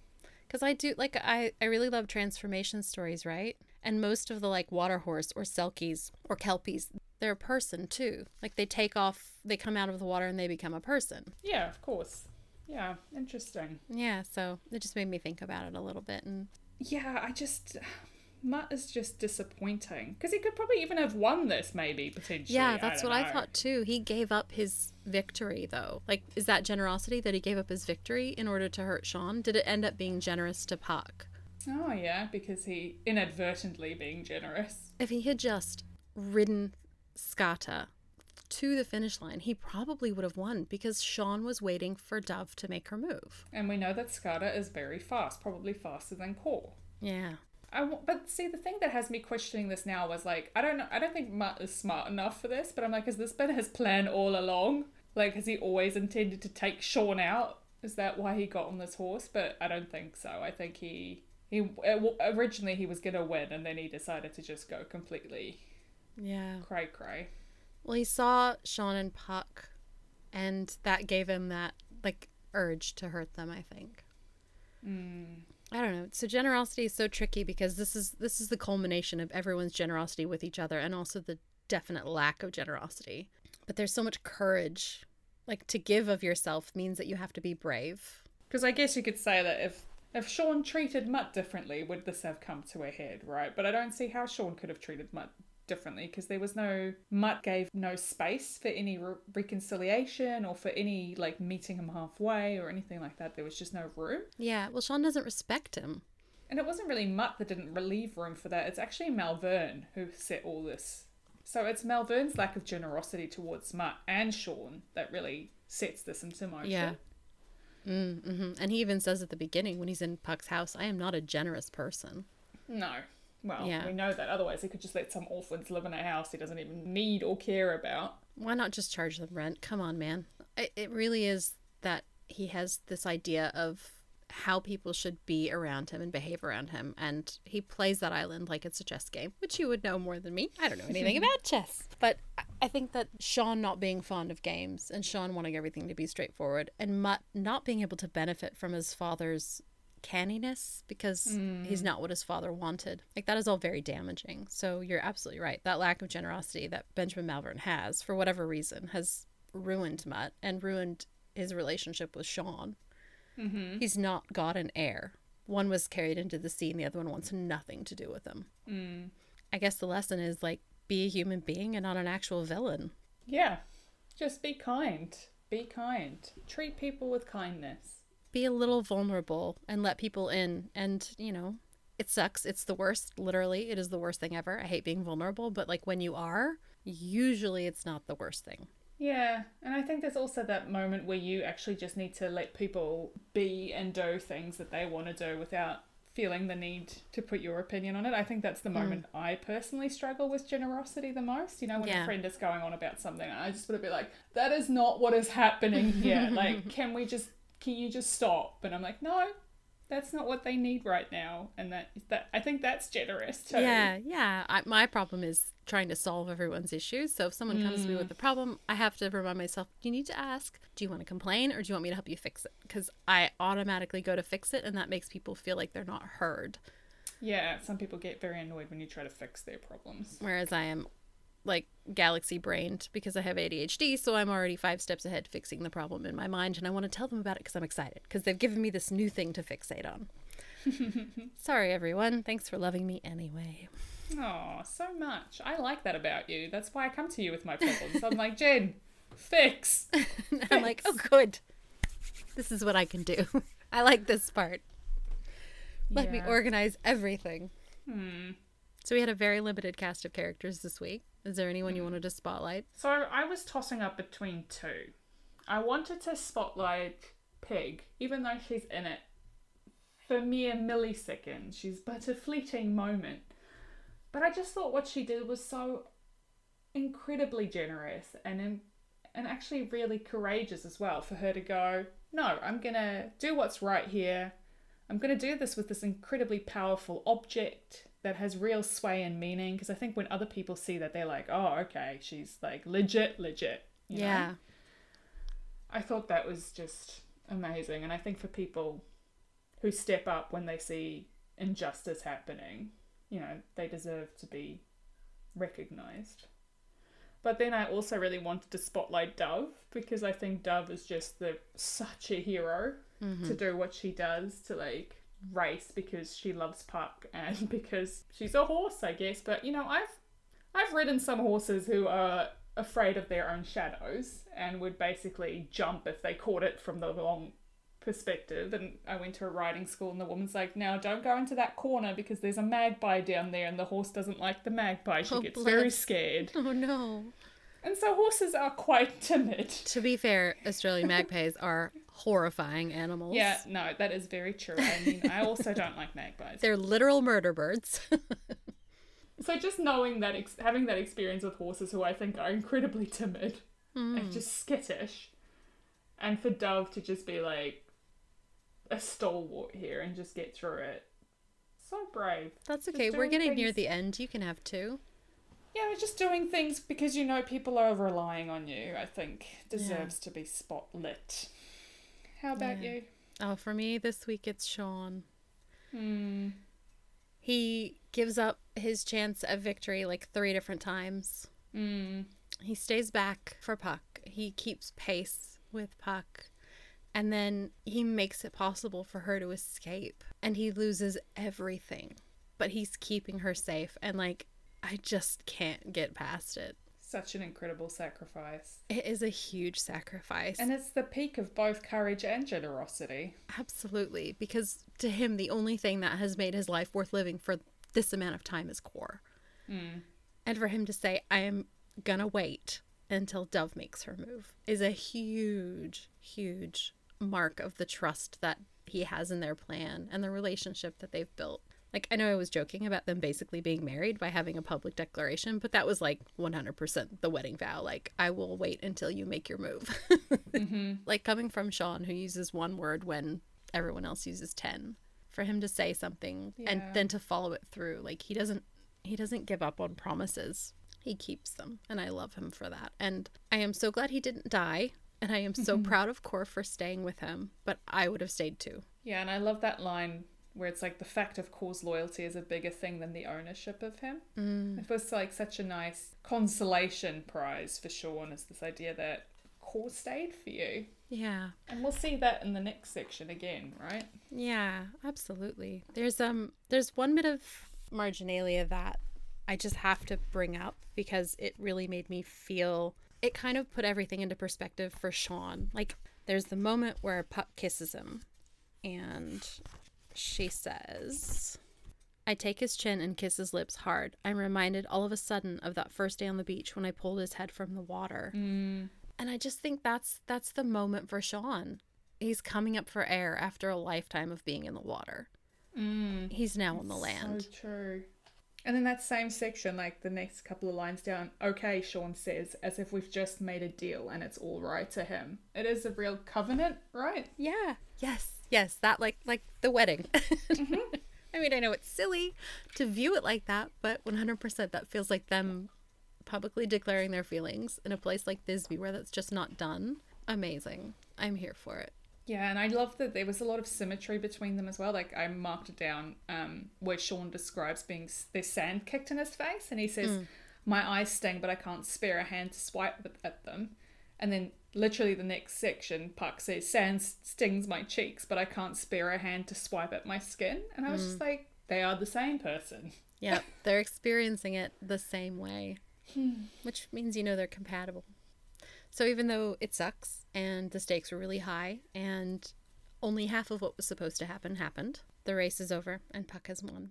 S1: because I do like I I really love transformation stories, right? And most of the like water horse or selkies or kelpies, they're a person too. Like they take off, they come out of the water and they become a person.
S2: Yeah, of course. Yeah, interesting.
S1: Yeah, so it just made me think about it a little bit and
S2: Yeah, I just. Mutt is just disappointing. Because he could probably even have won this, maybe, potentially.
S1: Yeah, that's
S2: don't
S1: what I thought too. He gave up his victory though. Like is that generosity that he gave up his victory in order to hurt Sean? Did it end up being generous to Puck?
S2: Oh, yeah, because he inadvertently being generous.
S1: If he had just ridden Skata to the finish line, he probably would have won because Sean was waiting for Dove to make her move.
S2: And we know that Skata is very fast, probably faster than Corr.
S1: Yeah.
S2: I but see, the thing that has me questioning this now was like, I don't know, I don't think Mutt is smart enough for this, but I'm like, has this been his plan all along? Like, has he always intended to take Sean out? Is that why he got on this horse? But I don't think so. I think he he uh, originally he was gonna win, and then he decided to just go completely
S1: Yeah.
S2: cray cray.
S1: Well, he saw Sean and Puck and that gave him that like urge to hurt them, I think.
S2: Mm.
S1: I don't know. So generosity is so tricky because this is this is the culmination of everyone's generosity with each other and also the definite lack of generosity. But there's so much courage. Like to give of yourself means that you have to be brave.
S2: Because I guess you could say that if if Sean treated Mutt differently, would this have come to a head, right? But I don't see how Sean could have treated Mutt differently because there was no Mutt gave no space for any re- reconciliation or for any like meeting him halfway or anything like that. There was just no room,
S1: Yeah, well Sean doesn't respect him.
S2: and it wasn't really Mutt that didn't relieve room for that. It's actually Malvern who set all this. So it's Malvern's lack of generosity towards Mutt and Sean that really sets this into motion.
S1: Yeah. Mm, hmm And he even says at the beginning when he's in Puck's house, I am not a generous person.
S2: No. Well,
S1: Yeah.
S2: we know that. Otherwise, he could just let some orphans live in a house he doesn't even need or care about.
S1: Why not just charge them rent? Come on, man. It, it really is that he has this idea of how people should be around him and behave around him. And he plays that island like it's a chess game, which you would know more than me. I don't know anything <laughs> about chess. But I- I think that Sean not being fond of games and Sean wanting everything to be straightforward and Mutt not being able to benefit from his father's canniness because he's not what his father wanted. Like that is all very damaging. So you're absolutely right. That lack of generosity that Benjamin Malvern has, for whatever reason, has ruined Mutt and ruined his relationship with Sean.
S2: Mm-hmm.
S1: He's not got an heir. One was carried into the sea and the other one wants nothing to do with him.
S2: Mm.
S1: I guess the lesson is like be a human being and not an actual villain.
S2: Yeah. Just be kind. Be kind. Treat people with kindness.
S1: Be a little vulnerable and let people in and, you know, it sucks. It's the worst. Literally, it is the worst thing ever. I hate being vulnerable, but like when you are, usually it's not the worst thing.
S2: Yeah, and I think there's also that moment where you actually just need to let people be and do things that they want to do without feeling the need to put your opinion on it. I think that's the mm. moment I personally struggle with generosity the most. You know, when
S1: Yeah.
S2: a friend is going on about something, I just want to be like, that is not what is happening here. <laughs> like, can we just, can you just stop? And I'm like, no, that's not what they need right now. And that, that I think that's generous too.
S1: Yeah, yeah. I, my problem is trying to solve everyone's issues. So if someone comes to me with a mm. problem, I have to remind myself, do you need to ask, do you want to complain or do you want me to help you fix it? Because I automatically go to fix it and that makes people feel like they're not heard.
S2: Yeah, some people get very annoyed when you try to fix their problems.
S1: Whereas I am like galaxy brained because I have ADHD. So I'm already five steps ahead fixing the problem in my mind. And I want to tell them about it because I'm excited because they've given me this new thing to fixate on. <laughs> Sorry, everyone. Thanks for loving me anyway.
S2: Oh, so much. I like that about you. That's why I come to you with my problems. I'm like, Jen, fix. <laughs>
S1: And I'm like, oh, good. This is what I can do. <laughs> I like this part. Let me organize everything.
S2: Hmm.
S1: So we had a very limited cast of characters this week. Is there anyone you hmm. wanted to spotlight?
S2: So I was tossing up between two. I wanted to spotlight Peg, even though she's in it for mere milliseconds. She's but a fleeting moment. But I just thought what she did was so incredibly generous and in, and actually really courageous as well for her to go, no, I'm gonna do what's right here. I'm going to do this with this incredibly powerful object that has real sway and meaning. Because I think when other people see that, they're like, oh, okay, she's like legit, legit. you know?
S1: yeah.
S2: I thought that was just amazing. And I think for people who step up when they see injustice happening, you know, they deserve to be recognized. But then I also really wanted to spotlight Dove because I think Dove is just the such a hero mm-hmm. to do what she does to like race because she loves Puck <laughs> and because she's a horse, I guess. But you know, I've I've ridden some horses who are afraid of their own shadows and would basically jump if they caught it from the wrong perspective. And I went to a riding school, and the woman's like, "Now don't go into that corner because there's a magpie down there, and the horse doesn't like the magpie. She
S1: Oh,
S2: gets very scared."
S1: Oh no.
S2: And so horses are quite timid.
S1: To be fair, Australian magpies are horrifying animals.
S2: Yeah, no, that is very true. I mean, I also <laughs> don't like magpies.
S1: They're literal murder birds. <laughs>
S2: So just knowing that, ex- having that experience with horses who I think are incredibly timid
S1: Hmm.
S2: and just skittish, and for Dove to just be like a stalwart here and just get through it, so brave.
S1: That's okay. We're getting near the end. You can have two.
S2: Yeah, it's just doing things because you know people are relying on you. I think deserves to be spotlit. How about
S1: Yeah.
S2: you?
S1: Oh, for me this week it's Sean.
S2: Hmm.
S1: He gives up his chance at victory like three different times.
S2: Hmm.
S1: He stays back for Puck. He keeps pace with Puck. And then he makes it possible for her to escape. And he loses everything. But he's keeping her safe. And like, I just can't get past it.
S2: Such an incredible sacrifice.
S1: It is a huge sacrifice.
S2: And it's the peak of both courage and generosity.
S1: Absolutely. Because to him, the only thing that has made his life worth living for this amount of time is Corr.
S2: Mm.
S1: And for him to say, I am gonna wait until Dove makes her move is a huge, huge mark of the trust that he has in their plan and the relationship that they've built. Like, I know I was joking about them basically being married by having a public declaration, but that was like 100% the wedding vow. Like, I will wait until you make your move. <laughs>
S2: Mm-hmm.
S1: like, coming from Sean, who uses one word when everyone else uses 10, for him to say something and then to follow it through, like, he doesn't. He doesn't give up on promises. He keeps them, and I love him for that. And I am so glad he didn't die, and I am so proud of Corr for staying with him. But I would have stayed too.
S2: Yeah, and I love that line where it's like the fact of Corr's loyalty is a bigger thing than the ownership of him.
S1: Mm.
S2: It was like such a nice consolation prize for Sean is this idea that Core stayed for you.
S1: Yeah,
S2: And we'll see that in the next section again, right?
S1: yeah, absolutely. There's um, there's one bit of marginalia that I just have to bring up because it really made me feel. It kind of put everything into perspective for Sean. Like, there's the moment where Puck kisses him, and she says. I take his chin and kiss his lips hard. I'm reminded all of a sudden of that first day on the beach when I pulled his head from the water.
S2: Mm.
S1: And I just think that's that's the moment for Sean. He's coming up for air after a lifetime of being in the water.
S2: Mm.
S1: He's now on the land.
S2: So true. And in that same section, like the next couple of lines down, okay, Sean says, as if we've just made a deal and it's all right to him. It is a real covenant, right?
S1: Yeah. Yes. Yes. That like like the wedding. <laughs> Mm-hmm. I mean, I know it's silly to view it like that, but 100% that feels like them publicly declaring their feelings in a place like Thisby where that's just not done. Amazing. I'm here for it.
S2: Yeah, and I love that there was a lot of symmetry between them as well. Like I marked it down um, where Sean describes being there's sand kicked in his face, and he says, mm. "My eyes sting, but I can't spare a hand to swipe at- at them." And then literally the next section, Puck says, "Sand stings my cheeks, but I can't spare a hand to swipe at my skin." And I was just mm. like, they are the same person.
S1: Yeah, <laughs> they're experiencing it the same way, hmm. which means you know they're compatible. So even though it sucks and the stakes were really high and only half of what was supposed to happen happened, the race is over and Puck has won.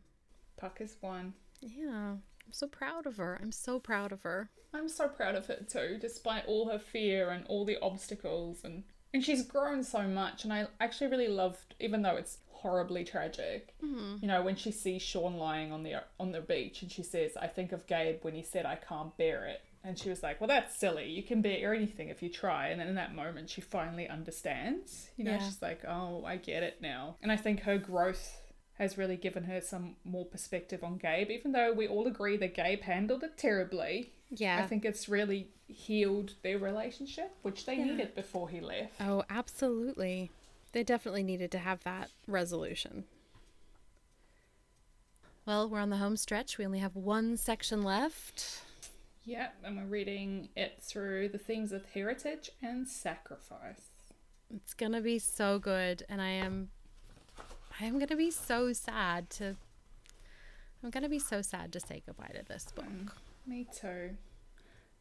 S2: Puck has won.
S1: Yeah, I'm so proud of her. I'm so proud of her.
S2: I'm so proud of her too, despite all her fear and all the obstacles and and she's grown so much and I actually really loved even though it's horribly tragic. Mm-hmm. You know, when she sees Sean lying on the on the beach and she says, "I think of Gabe when he said I can't bear it." And she was like, Well, that's silly. You can bear anything if you try. And then in that moment, she finally understands. You know,
S1: Yeah.
S2: she's like, Oh, I get it now. And I think her growth has really given her some more perspective on Gabe, even though we all agree that Gabe handled it terribly.
S1: Yeah.
S2: I think it's really healed their relationship, which they
S1: Yeah.
S2: needed before he left.
S1: Oh, absolutely. They definitely needed to have that resolution. Well, we're on the home stretch. We only have one section left.
S2: Yeah, and we're reading it through the themes of heritage and sacrifice.
S1: It's to be so good and I am I am to be so sad to I'm to be so sad to say goodbye to this book.
S2: Mm, me too.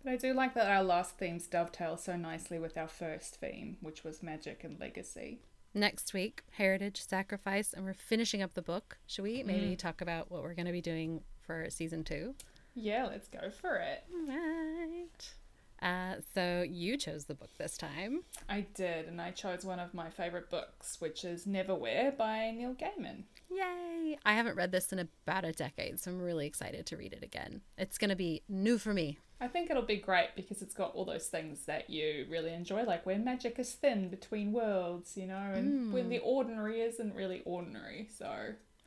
S2: But I do like that our last themes dovetail so nicely with our first theme, which was magic and legacy.
S1: Next week, heritage, sacrifice, and we're finishing up the book. Should we maybe mm. talk about what we're going to be doing for season 2?
S2: Yeah, let's go for it.
S1: Right. Uh, so you chose the book this time.
S2: I did, and I chose one of my favorite books, which is Neverwhere by Neil Gaiman.
S1: Yay! I haven't read this in about a decade, so I'm really excited to read it again. It's going to be new for me.
S2: I think it'll be great because it's got all those things that you really enjoy, like where magic is thin between worlds, you know, and when the ordinary isn't really ordinary. So,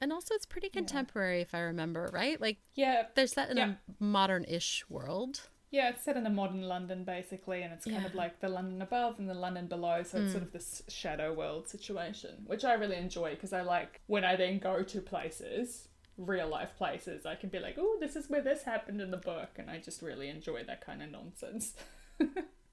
S1: And also, it's pretty contemporary, if I remember, right? Like,
S2: yeah,
S1: they're set in
S2: Yeah.
S1: a modern ish world.
S2: Yeah, it's set in a modern London basically, and it's kind of like the London above and the London below, so it's hmm. sort of this shadow world situation, which I really enjoy because I like when I then go to places, real life places, I can be like, oh, this is where this happened in the book, and I just really enjoy that kind of nonsense. <laughs>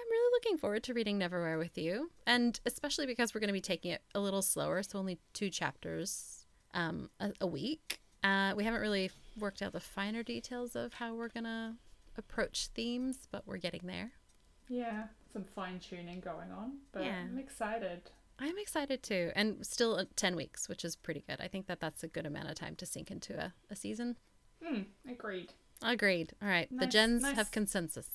S1: I'm really looking forward to reading Neverwhere with you, and especially because we're going to be taking it a little slower, so only two chapters um, a, a week. Uh, we haven't really worked out the finer details of how we're going to approach themes, but we're getting there.
S2: yeah, some fine tuning going on, but
S1: Yeah.
S2: I'm excited.
S1: I'm excited too, and still uh, 10 weeks, which is pretty good. I think that that's a good amount of time to sink into a, a season.
S2: Hmm, agreed.
S1: Agreed. All right, the gens
S2: nice.
S1: have consensus.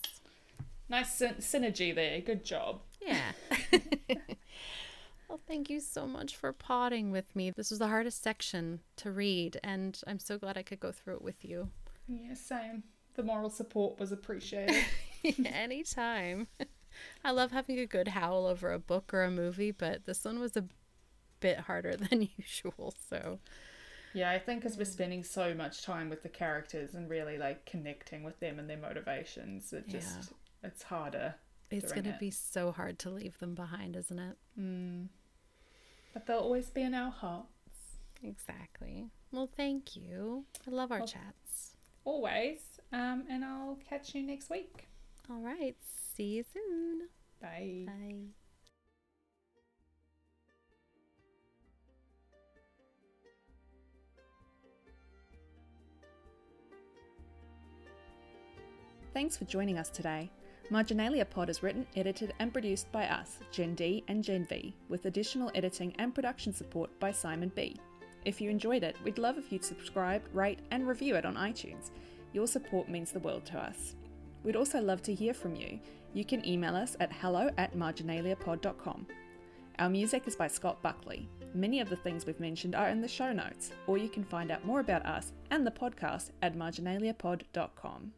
S2: Nice syn- synergy there. Good job.
S1: Yeah. <laughs> <laughs> well, thank you so much for potting with me. This was the hardest section to read, and I'm so glad I could go through it with you.
S2: Yeah, same. The moral support was appreciated. <laughs>
S1: Anytime. I love having a good howl over a book or a movie, but this one was a bit harder than usual, so
S2: Yeah, I think because we're spending so much time with the characters and really like connecting with them and their motivations, it just
S1: Yeah.
S2: It's harder.
S1: it's going to
S2: it.
S1: be so hard to leave them behind, isn't it?
S2: Mm. But they'll always be in our hearts,
S1: Exactly. Well, thank you. I love our
S2: Well-
S1: chats.
S2: always. Um, and I'll catch you next week.
S1: All right. See you soon.
S2: Bye.
S1: Bye.
S3: Thanks for joining us today. Marginalia Pod is written, edited, and produced by us, Gen D and Gen V, with additional editing and production support by Simon B. If you enjoyed it, we'd love if you'd subscribe, rate, and review it on iTunes. Your support means the world to us. We'd also love to hear from you. You can email us at hello at marginaliapod.com. Our music is by Scott Buckley. Many of the things we've mentioned are in the show notes, or you can find out more about us and the podcast at marginaliapod.com.